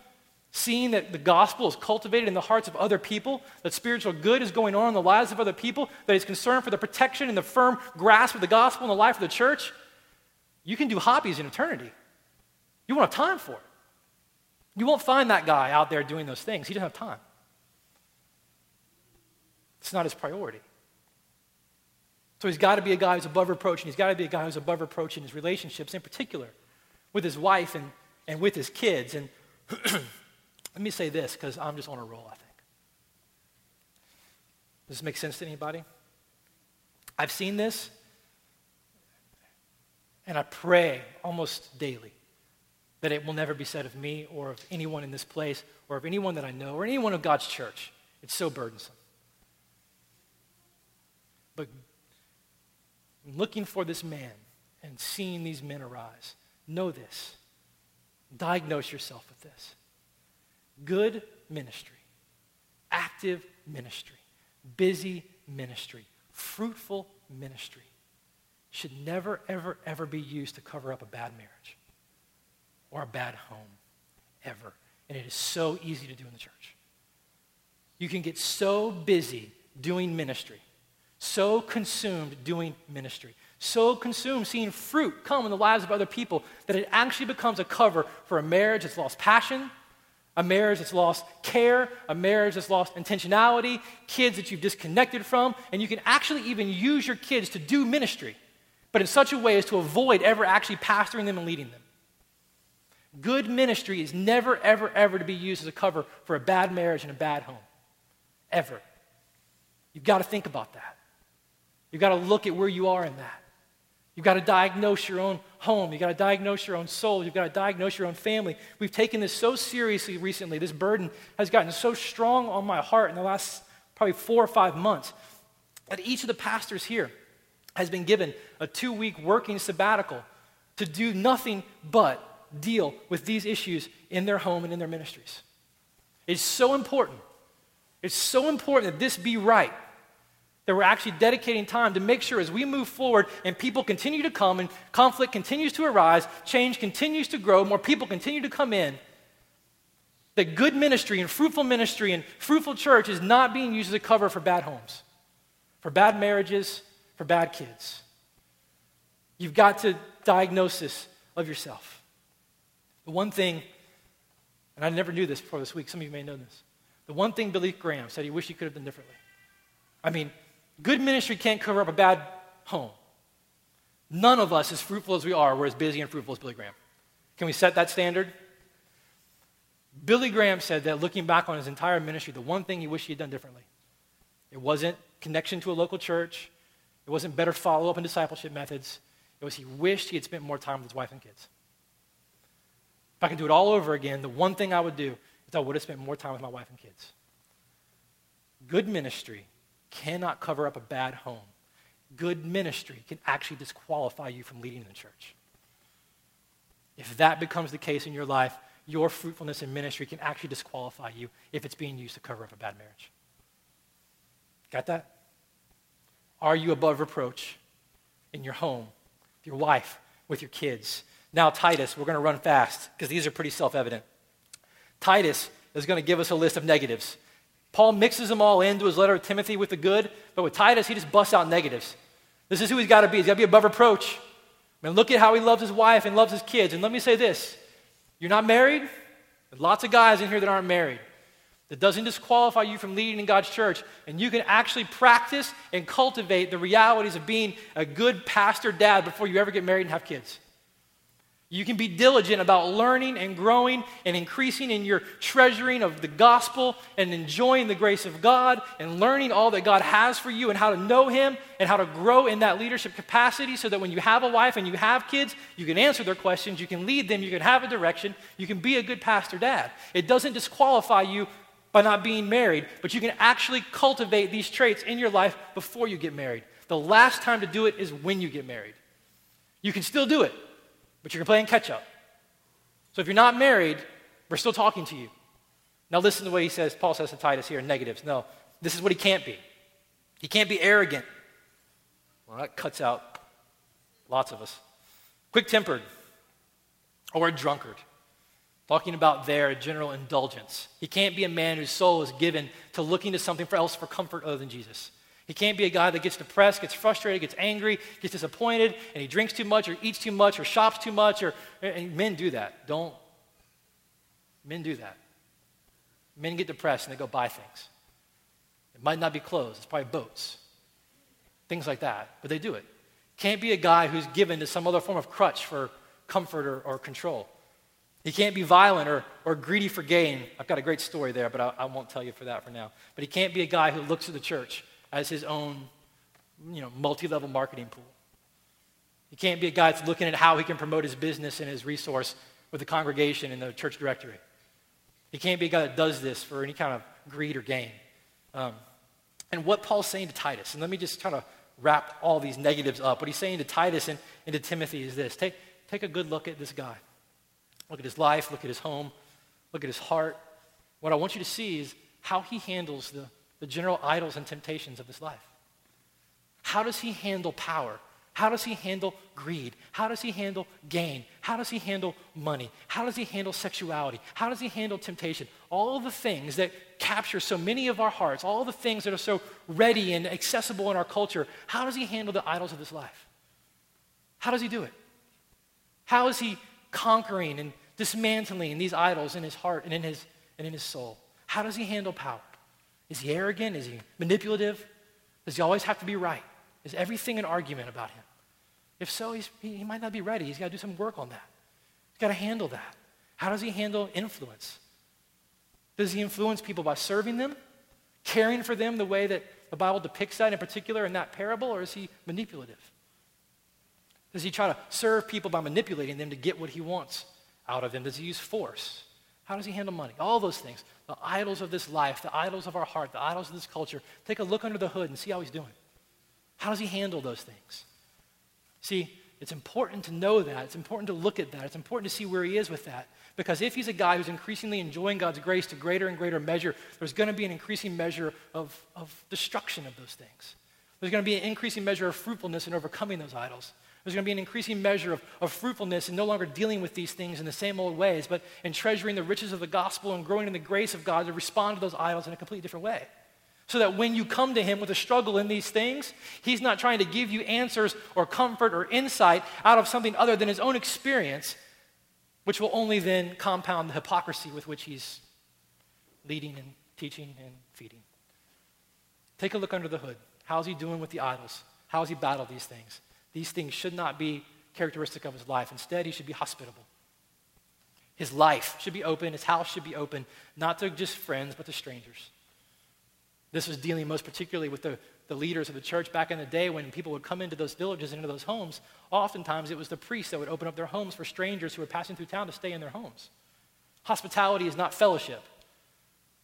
seeing that the gospel is cultivated in the hearts of other people, that spiritual good is going on in the lives of other people, that he's concerned for the protection and the firm grasp of the gospel in the life of the church, you can do hobbies in eternity. You won't have time for it. You won't find that guy out there doing those things. He doesn't have time. It's not his priority. So he's got to be a guy who's above reproach, and he's got to be a guy who's above reproach in his relationships, in particular with his wife and, and with his kids. And let me say this, because I'm just on a roll, I think. Does this make sense to anybody? I've seen this, and I pray almost daily that it will never be said of me or of anyone in this place or of anyone that I know or anyone of God's church. It's so burdensome. But looking for this man and seeing these men arise. Know this. Diagnose yourself with this. Good ministry, active ministry, busy ministry, fruitful ministry should never, ever, ever be used to cover up a bad marriage or a bad home, ever. And it is so easy to do in the church. You can get so busy doing ministry, so consumed doing ministry, so consumed seeing fruit come in the lives of other people that it actually becomes a cover for a marriage that's lost passion, a marriage that's lost care, a marriage that's lost intentionality, kids that you've disconnected from, and you can actually even use your kids to do ministry, but in such a way as to avoid ever actually pastoring them and leading them. Good ministry is never, ever, ever to be used as a cover for a bad marriage and a bad home. Ever. You've got to think about that. You've got to look at where you are in that. You've got to diagnose your own home. You've got to diagnose your own soul. You've got to diagnose your own family. We've taken this so seriously recently. This burden has gotten so strong on my heart in the last probably four or five months that each of the pastors here has been given a two week working sabbatical to do nothing but deal with these issues in their home and in their ministries. It's so important. It's so important that this be right that we're actually dedicating time to make sure as we move forward and people continue to come and conflict continues to arise, change continues to grow, more people continue to come in, that good ministry and fruitful ministry and fruitful church is not being used as a cover for bad homes, for bad marriages, for bad kids. You've got to diagnose this of yourself. The one thing, and I never knew this before this week, some of you may know this. The one thing Billy Graham said he wished he could have done differently. I mean, Good ministry can't cover up a bad home. None of us, as fruitful as we are, were as busy and fruitful as Billy Graham. Can we set that standard? Billy Graham said that looking back on his entire ministry, the one thing he wished he had done differently, it wasn't connection to a local church, it wasn't better follow up and discipleship methods, it was he wished he had spent more time with his wife and kids. If I could do it all over again, the one thing I would do is I would have spent more time with my wife and kids. Good ministry cannot cover up a bad home. Good ministry can actually disqualify you from leading the church. If that becomes the case in your life, your fruitfulness in ministry can actually disqualify you if it's being used to cover up a bad marriage. Got that? Are you above reproach in your home, with your wife, with your kids? Now, Titus, we're going to run fast because these are pretty self evident. Titus is going to give us a list of negatives. Paul mixes them all into his letter to Timothy with the good, but with Titus, he just busts out negatives. This is who he's got to be. He's got to be above reproach. I mean, look at how he loves his wife and loves his kids. And let me say this you're not married? There's lots of guys in here that aren't married. That doesn't disqualify you from leading in God's church. And you can actually practice and cultivate the realities of being a good pastor dad before you ever get married and have kids. You can be diligent about learning and growing and increasing in your treasuring of the gospel and enjoying the grace of God and learning all that God has for you and how to know Him and how to grow in that leadership capacity so that when you have a wife and you have kids, you can answer their questions, you can lead them, you can have a direction, you can be a good pastor dad. It doesn't disqualify you by not being married, but you can actually cultivate these traits in your life before you get married. The last time to do it is when you get married. You can still do it but you're playing catch up. So if you're not married, we're still talking to you. Now listen to what he says, Paul says to Titus here in negatives. No, this is what he can't be. He can't be arrogant. Well, that cuts out lots of us. Quick tempered or a drunkard. Talking about their general indulgence. He can't be a man whose soul is given to looking to something else for comfort other than Jesus. He can't be a guy that gets depressed, gets frustrated, gets angry, gets disappointed, and he drinks too much or eats too much or shops too much. Or, men do that. Don't. Men do that. Men get depressed and they go buy things. It might not be clothes, it's probably boats. Things like that, but they do it. Can't be a guy who's given to some other form of crutch for comfort or, or control. He can't be violent or, or greedy for gain. I've got a great story there, but I, I won't tell you for that for now. But he can't be a guy who looks at the church as his own, you know, multi-level marketing pool. He can't be a guy that's looking at how he can promote his business and his resource with the congregation and the church directory. He can't be a guy that does this for any kind of greed or gain. Um, and what Paul's saying to Titus, and let me just kind of wrap all these negatives up. What he's saying to Titus and, and to Timothy is this take, take a good look at this guy. Look at his life, look at his home, look at his heart. What I want you to see is how he handles the, the general idols and temptations of his life. How does he handle power? How does he handle greed? How does he handle gain? How does he handle money? How does he handle sexuality? How does he handle temptation? All the things that capture so many of our hearts, all the things that are so ready and accessible in our culture, how does he handle the idols of his life? How does he do it? How is he conquering and dismantling these idols in his heart and in his, and in his soul? How does he handle power? Is he arrogant? Is he manipulative? Does he always have to be right? Is everything an argument about him? If so, he, he might not be ready. He's got to do some work on that. He's got to handle that. How does he handle influence? Does he influence people by serving them, caring for them the way that the Bible depicts that in particular in that parable, or is he manipulative? Does he try to serve people by manipulating them to get what he wants out of them? Does he use force? How does he handle money? All those things. The idols of this life, the idols of our heart, the idols of this culture. Take a look under the hood and see how he's doing. How does he handle those things? See, it's important to know that. It's important to look at that. It's important to see where he is with that. Because if he's a guy who's increasingly enjoying God's grace to greater and greater measure, there's going to be an increasing measure of, of destruction of those things. There's going to be an increasing measure of fruitfulness in overcoming those idols. There's going to be an increasing measure of, of fruitfulness and no longer dealing with these things in the same old ways, but in treasuring the riches of the gospel and growing in the grace of God to respond to those idols in a completely different way. So that when you come to Him with a struggle in these things, He's not trying to give you answers or comfort or insight out of something other than His own experience, which will only then compound the hypocrisy with which He's leading and teaching and feeding. Take a look under the hood. How's He doing with the idols? How has He battled these things? These things should not be characteristic of His life. Instead, He should be hospitable. His life should be open, his house should be open, not to just friends, but to strangers. This was dealing most particularly with the, the leaders of the church back in the day when people would come into those villages and into those homes. Oftentimes, it was the priests that would open up their homes for strangers who were passing through town to stay in their homes. Hospitality is not fellowship,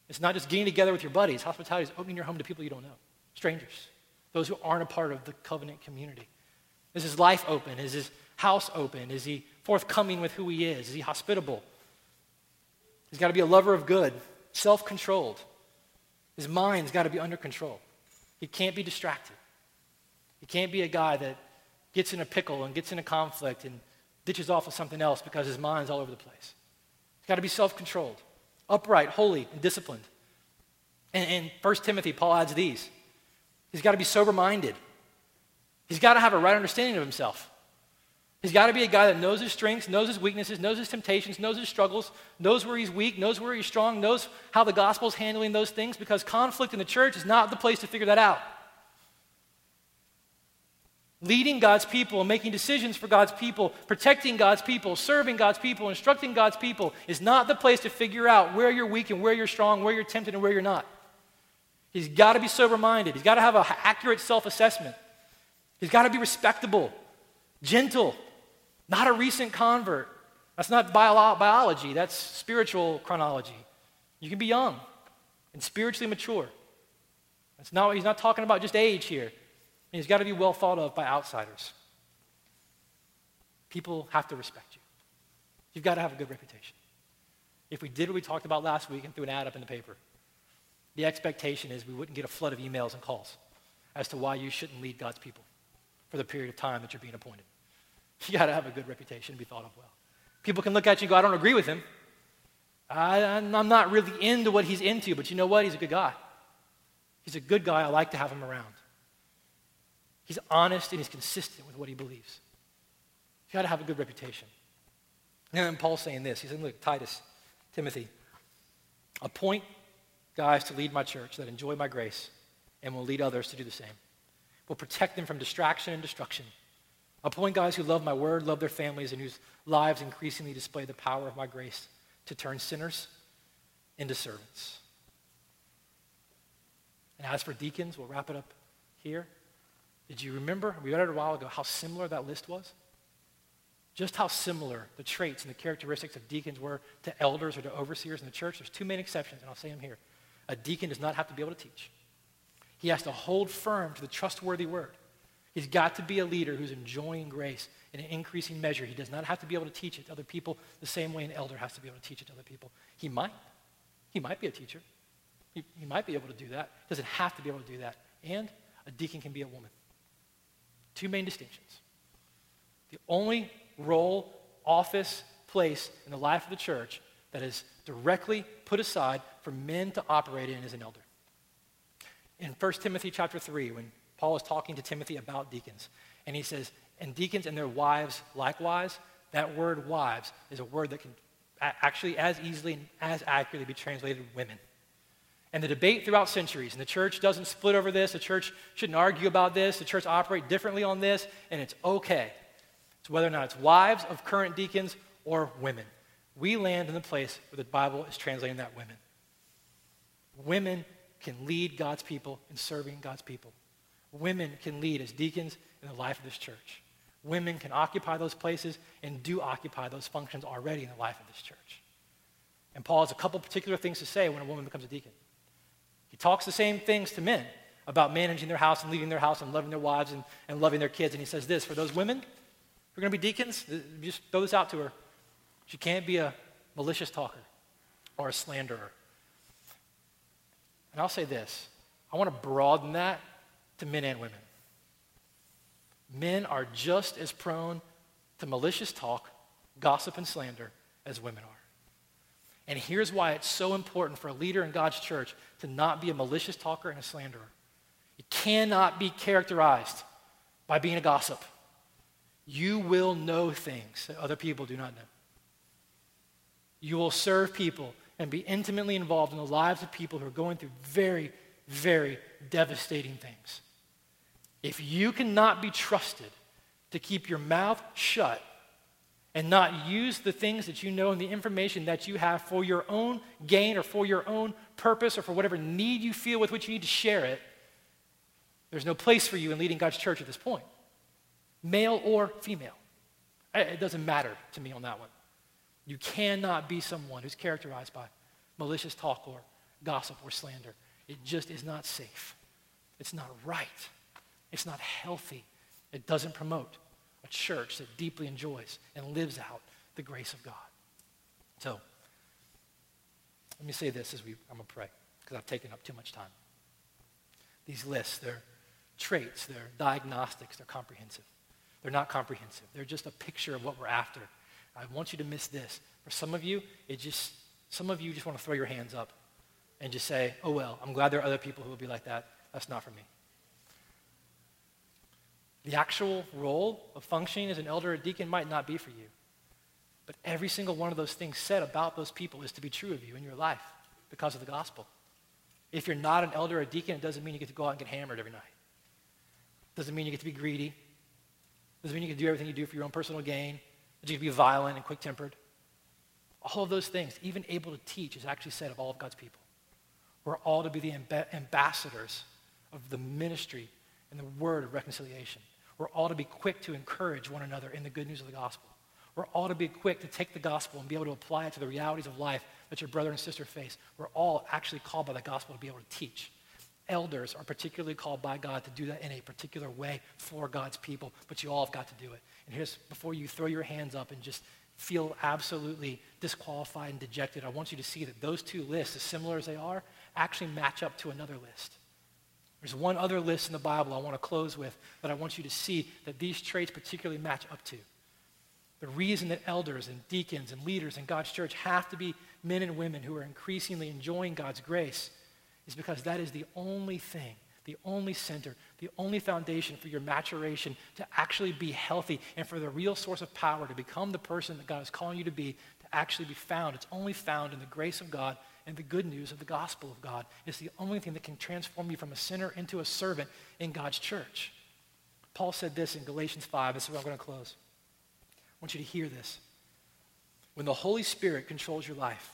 it's not just getting together with your buddies. Hospitality is opening your home to people you don't know, strangers, those who aren't a part of the covenant community. Is his life open? Is his house open? Is he forthcoming with who he is? Is he hospitable? He's got to be a lover of good, self controlled. His mind's got to be under control. He can't be distracted. He can't be a guy that gets in a pickle and gets in a conflict and ditches off with something else because his mind's all over the place. He's got to be self controlled, upright, holy, and disciplined. And in 1 Timothy, Paul adds these He's got to be sober minded. He's got to have a right understanding of himself. He's got to be a guy that knows his strengths, knows his weaknesses, knows his temptations, knows his struggles, knows where he's weak, knows where he's strong, knows how the gospel is handling those things because conflict in the church is not the place to figure that out. Leading God's people and making decisions for God's people, protecting God's people, serving God's people, instructing God's people is not the place to figure out where you're weak and where you're strong, where you're tempted and where you're not. He's got to be sober minded. He's got to have an accurate self assessment. He's got to be respectable, gentle, not a recent convert. That's not bio- biology, that's spiritual chronology. You can be young and spiritually mature. That's not, he's not talking about just age here. He's got to be well thought of by outsiders. People have to respect you. You've got to have a good reputation. If we did what we talked about last week and threw an ad up in the paper, the expectation is we wouldn't get a flood of emails and calls as to why you shouldn't lead God's people for the period of time that you're being appointed. You got to have a good reputation to be thought of well. People can look at you and go, I don't agree with him. I, am not really into what he's into, but you know what? He's a good guy. He's a good guy. I like to have him around. He's honest and he's consistent with what he believes. You got to have a good reputation. And Paul's saying this. He's saying, Look, Titus, Timothy, appoint guys to lead my church that enjoy my grace and will lead others to do the same. Will protect them from distraction and destruction Appoint guys who love my word, love their families, and whose lives increasingly display the power of my grace to turn sinners into servants. And as for deacons, we'll wrap it up here. Did you remember, we read it a while ago, how similar that list was? Just how similar the traits and the characteristics of deacons were to elders or to overseers in the church. There's two main exceptions, and I'll say them here. A deacon does not have to be able to teach. He has to hold firm to the trustworthy word. He's got to be a leader who's enjoying grace in an increasing measure. He does not have to be able to teach it to other people the same way an elder has to be able to teach it to other people. He might. He might be a teacher. He, he might be able to do that. He doesn't have to be able to do that. And a deacon can be a woman. Two main distinctions. The only role, office, place in the life of the church that is directly put aside for men to operate in is an elder. In 1 Timothy chapter 3, when Paul is talking to Timothy about deacons, and he says, and deacons and their wives likewise, that word wives is a word that can actually as easily and as accurately be translated women. And the debate throughout centuries, and the church doesn't split over this, the church shouldn't argue about this, the church operate differently on this, and it's okay. It's whether or not it's wives of current deacons or women. We land in the place where the Bible is translating that women. Women can lead God's people in serving God's people. Women can lead as deacons in the life of this church. Women can occupy those places and do occupy those functions already in the life of this church. And Paul has a couple particular things to say when a woman becomes a deacon. He talks the same things to men about managing their house and leading their house and loving their wives and, and loving their kids. And he says this for those women who are going to be deacons, just throw this out to her. She can't be a malicious talker or a slanderer. And I'll say this I want to broaden that to men and women. Men are just as prone to malicious talk, gossip, and slander as women are. And here's why it's so important for a leader in God's church to not be a malicious talker and a slanderer. You cannot be characterized by being a gossip. You will know things that other people do not know. You will serve people and be intimately involved in the lives of people who are going through very, very devastating things. If you cannot be trusted to keep your mouth shut and not use the things that you know and the information that you have for your own gain or for your own purpose or for whatever need you feel with which you need to share it, there's no place for you in leading God's church at this point, male or female. It doesn't matter to me on that one. You cannot be someone who's characterized by malicious talk or gossip or slander. It just is not safe. It's not right. It's not healthy. It doesn't promote a church that deeply enjoys and lives out the grace of God. So, let me say this as we, I'm going to pray because I've taken up too much time. These lists, they're traits, they're diagnostics, they're comprehensive. They're not comprehensive. They're just a picture of what we're after. I want you to miss this. For some of you, it just, some of you just want to throw your hands up and just say, oh, well, I'm glad there are other people who will be like that. That's not for me. The actual role of functioning as an elder or deacon might not be for you. But every single one of those things said about those people is to be true of you in your life because of the gospel. If you're not an elder or deacon, it doesn't mean you get to go out and get hammered every night. Doesn't mean you get to be greedy. Doesn't mean you can do everything you do for your own personal gain. Can be violent and quick tempered. All of those things, even able to teach, is actually said of all of God's people. We're all to be the amb- ambassadors of the ministry and the word of reconciliation. We're all to be quick to encourage one another in the good news of the gospel. We're all to be quick to take the gospel and be able to apply it to the realities of life that your brother and sister face. We're all actually called by the gospel to be able to teach. Elders are particularly called by God to do that in a particular way for God's people, but you all have got to do it. And here's before you throw your hands up and just feel absolutely disqualified and dejected, I want you to see that those two lists, as similar as they are, actually match up to another list. There's one other list in the Bible I want to close with that I want you to see that these traits particularly match up to. The reason that elders and deacons and leaders in God's church have to be men and women who are increasingly enjoying God's grace is because that is the only thing, the only center, the only foundation for your maturation to actually be healthy and for the real source of power to become the person that God is calling you to be, to actually be found. It's only found in the grace of God and the good news of the gospel of God. It's the only thing that can transform you from a sinner into a servant in God's church. Paul said this in Galatians 5. This is where I'm going to close. I want you to hear this. When the Holy Spirit controls your life,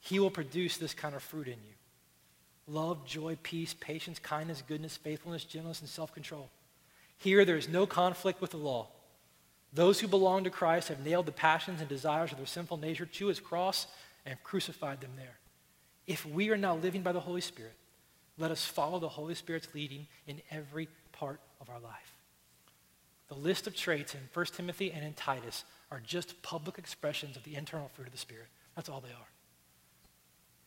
he will produce this kind of fruit in you love, joy, peace, patience, kindness, goodness, faithfulness, gentleness, and self control. Here, there is no conflict with the law. Those who belong to Christ have nailed the passions and desires of their sinful nature to his cross and crucified them there. If we are now living by the Holy Spirit, let us follow the Holy Spirit's leading in every part of our life. The list of traits in 1 Timothy and in Titus are just public expressions of the internal fruit of the Spirit. That's all they are.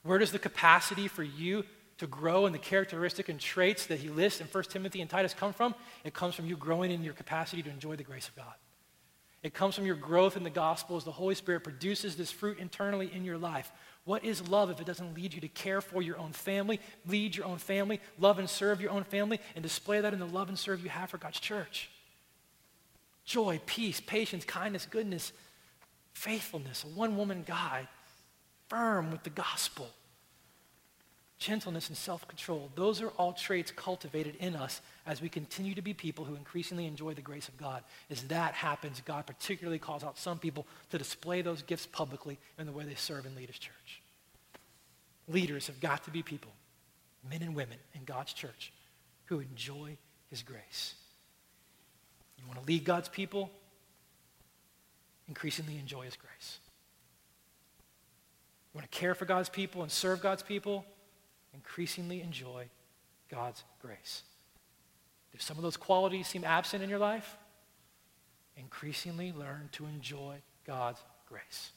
Where does the capacity for you to grow in the characteristic and traits that he lists in 1 Timothy and Titus come from? It comes from you growing in your capacity to enjoy the grace of God. It comes from your growth in the gospel as the Holy Spirit produces this fruit internally in your life. What is love if it doesn't lead you to care for your own family, lead your own family, love and serve your own family, and display that in the love and serve you have for God's church? Joy, peace, patience, kindness, goodness, faithfulness, a one woman God, firm with the gospel gentleness, and self control. Those are all traits cultivated in us as we continue to be people who increasingly enjoy the grace of God. As that happens, God particularly calls out some people to display those gifts publicly in the way they serve and lead His church. Leaders have got to be people, men and women in God's church, who enjoy His grace. You want to lead God's people? Increasingly enjoy His grace. You want to care for God's people and serve God's people? Increasingly enjoy God's grace. If some of those qualities seem absent in your life, increasingly learn to enjoy God's grace.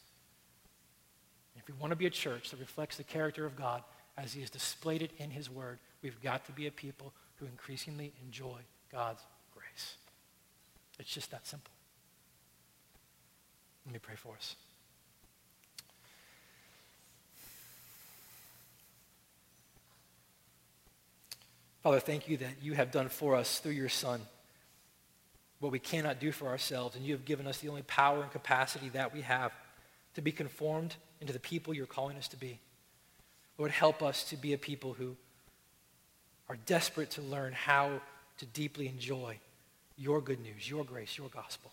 if we want to be a church that reflects the character of God as he has displayed it in his word, we've got to be a people who increasingly enjoy God's grace. It's just that simple. Let me pray for us. Father, thank you that you have done for us through your Son what we cannot do for ourselves, and you have given us the only power and capacity that we have to be conformed into the people you're calling us to be. Lord, help us to be a people who are desperate to learn how to deeply enjoy your good news, your grace, your gospel.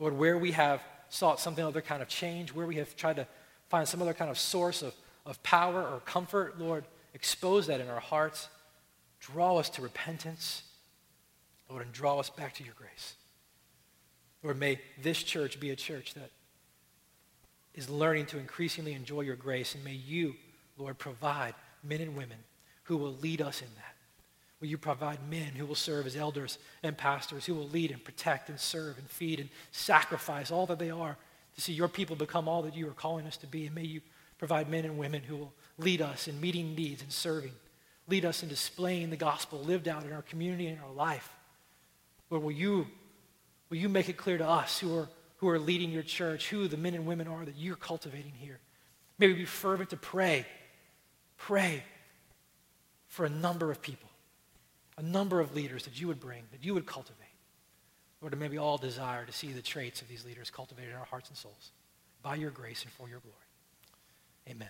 Lord, where we have sought something other kind of change, where we have tried to find some other kind of source of, of power or comfort, Lord, expose that in our hearts Draw us to repentance, Lord, and draw us back to your grace. Lord, may this church be a church that is learning to increasingly enjoy your grace, and may you, Lord, provide men and women who will lead us in that. Will you provide men who will serve as elders and pastors, who will lead and protect and serve and feed and sacrifice all that they are to see your people become all that you are calling us to be? And may you provide men and women who will lead us in meeting needs and serving lead us in displaying the gospel lived out in our community and in our life. Lord, will you, will you make it clear to us who are, who are leading your church, who the men and women are that you're cultivating here? May we be fervent to pray, pray for a number of people, a number of leaders that you would bring, that you would cultivate. Lord, and may we all desire to see the traits of these leaders cultivated in our hearts and souls by your grace and for your glory. Amen.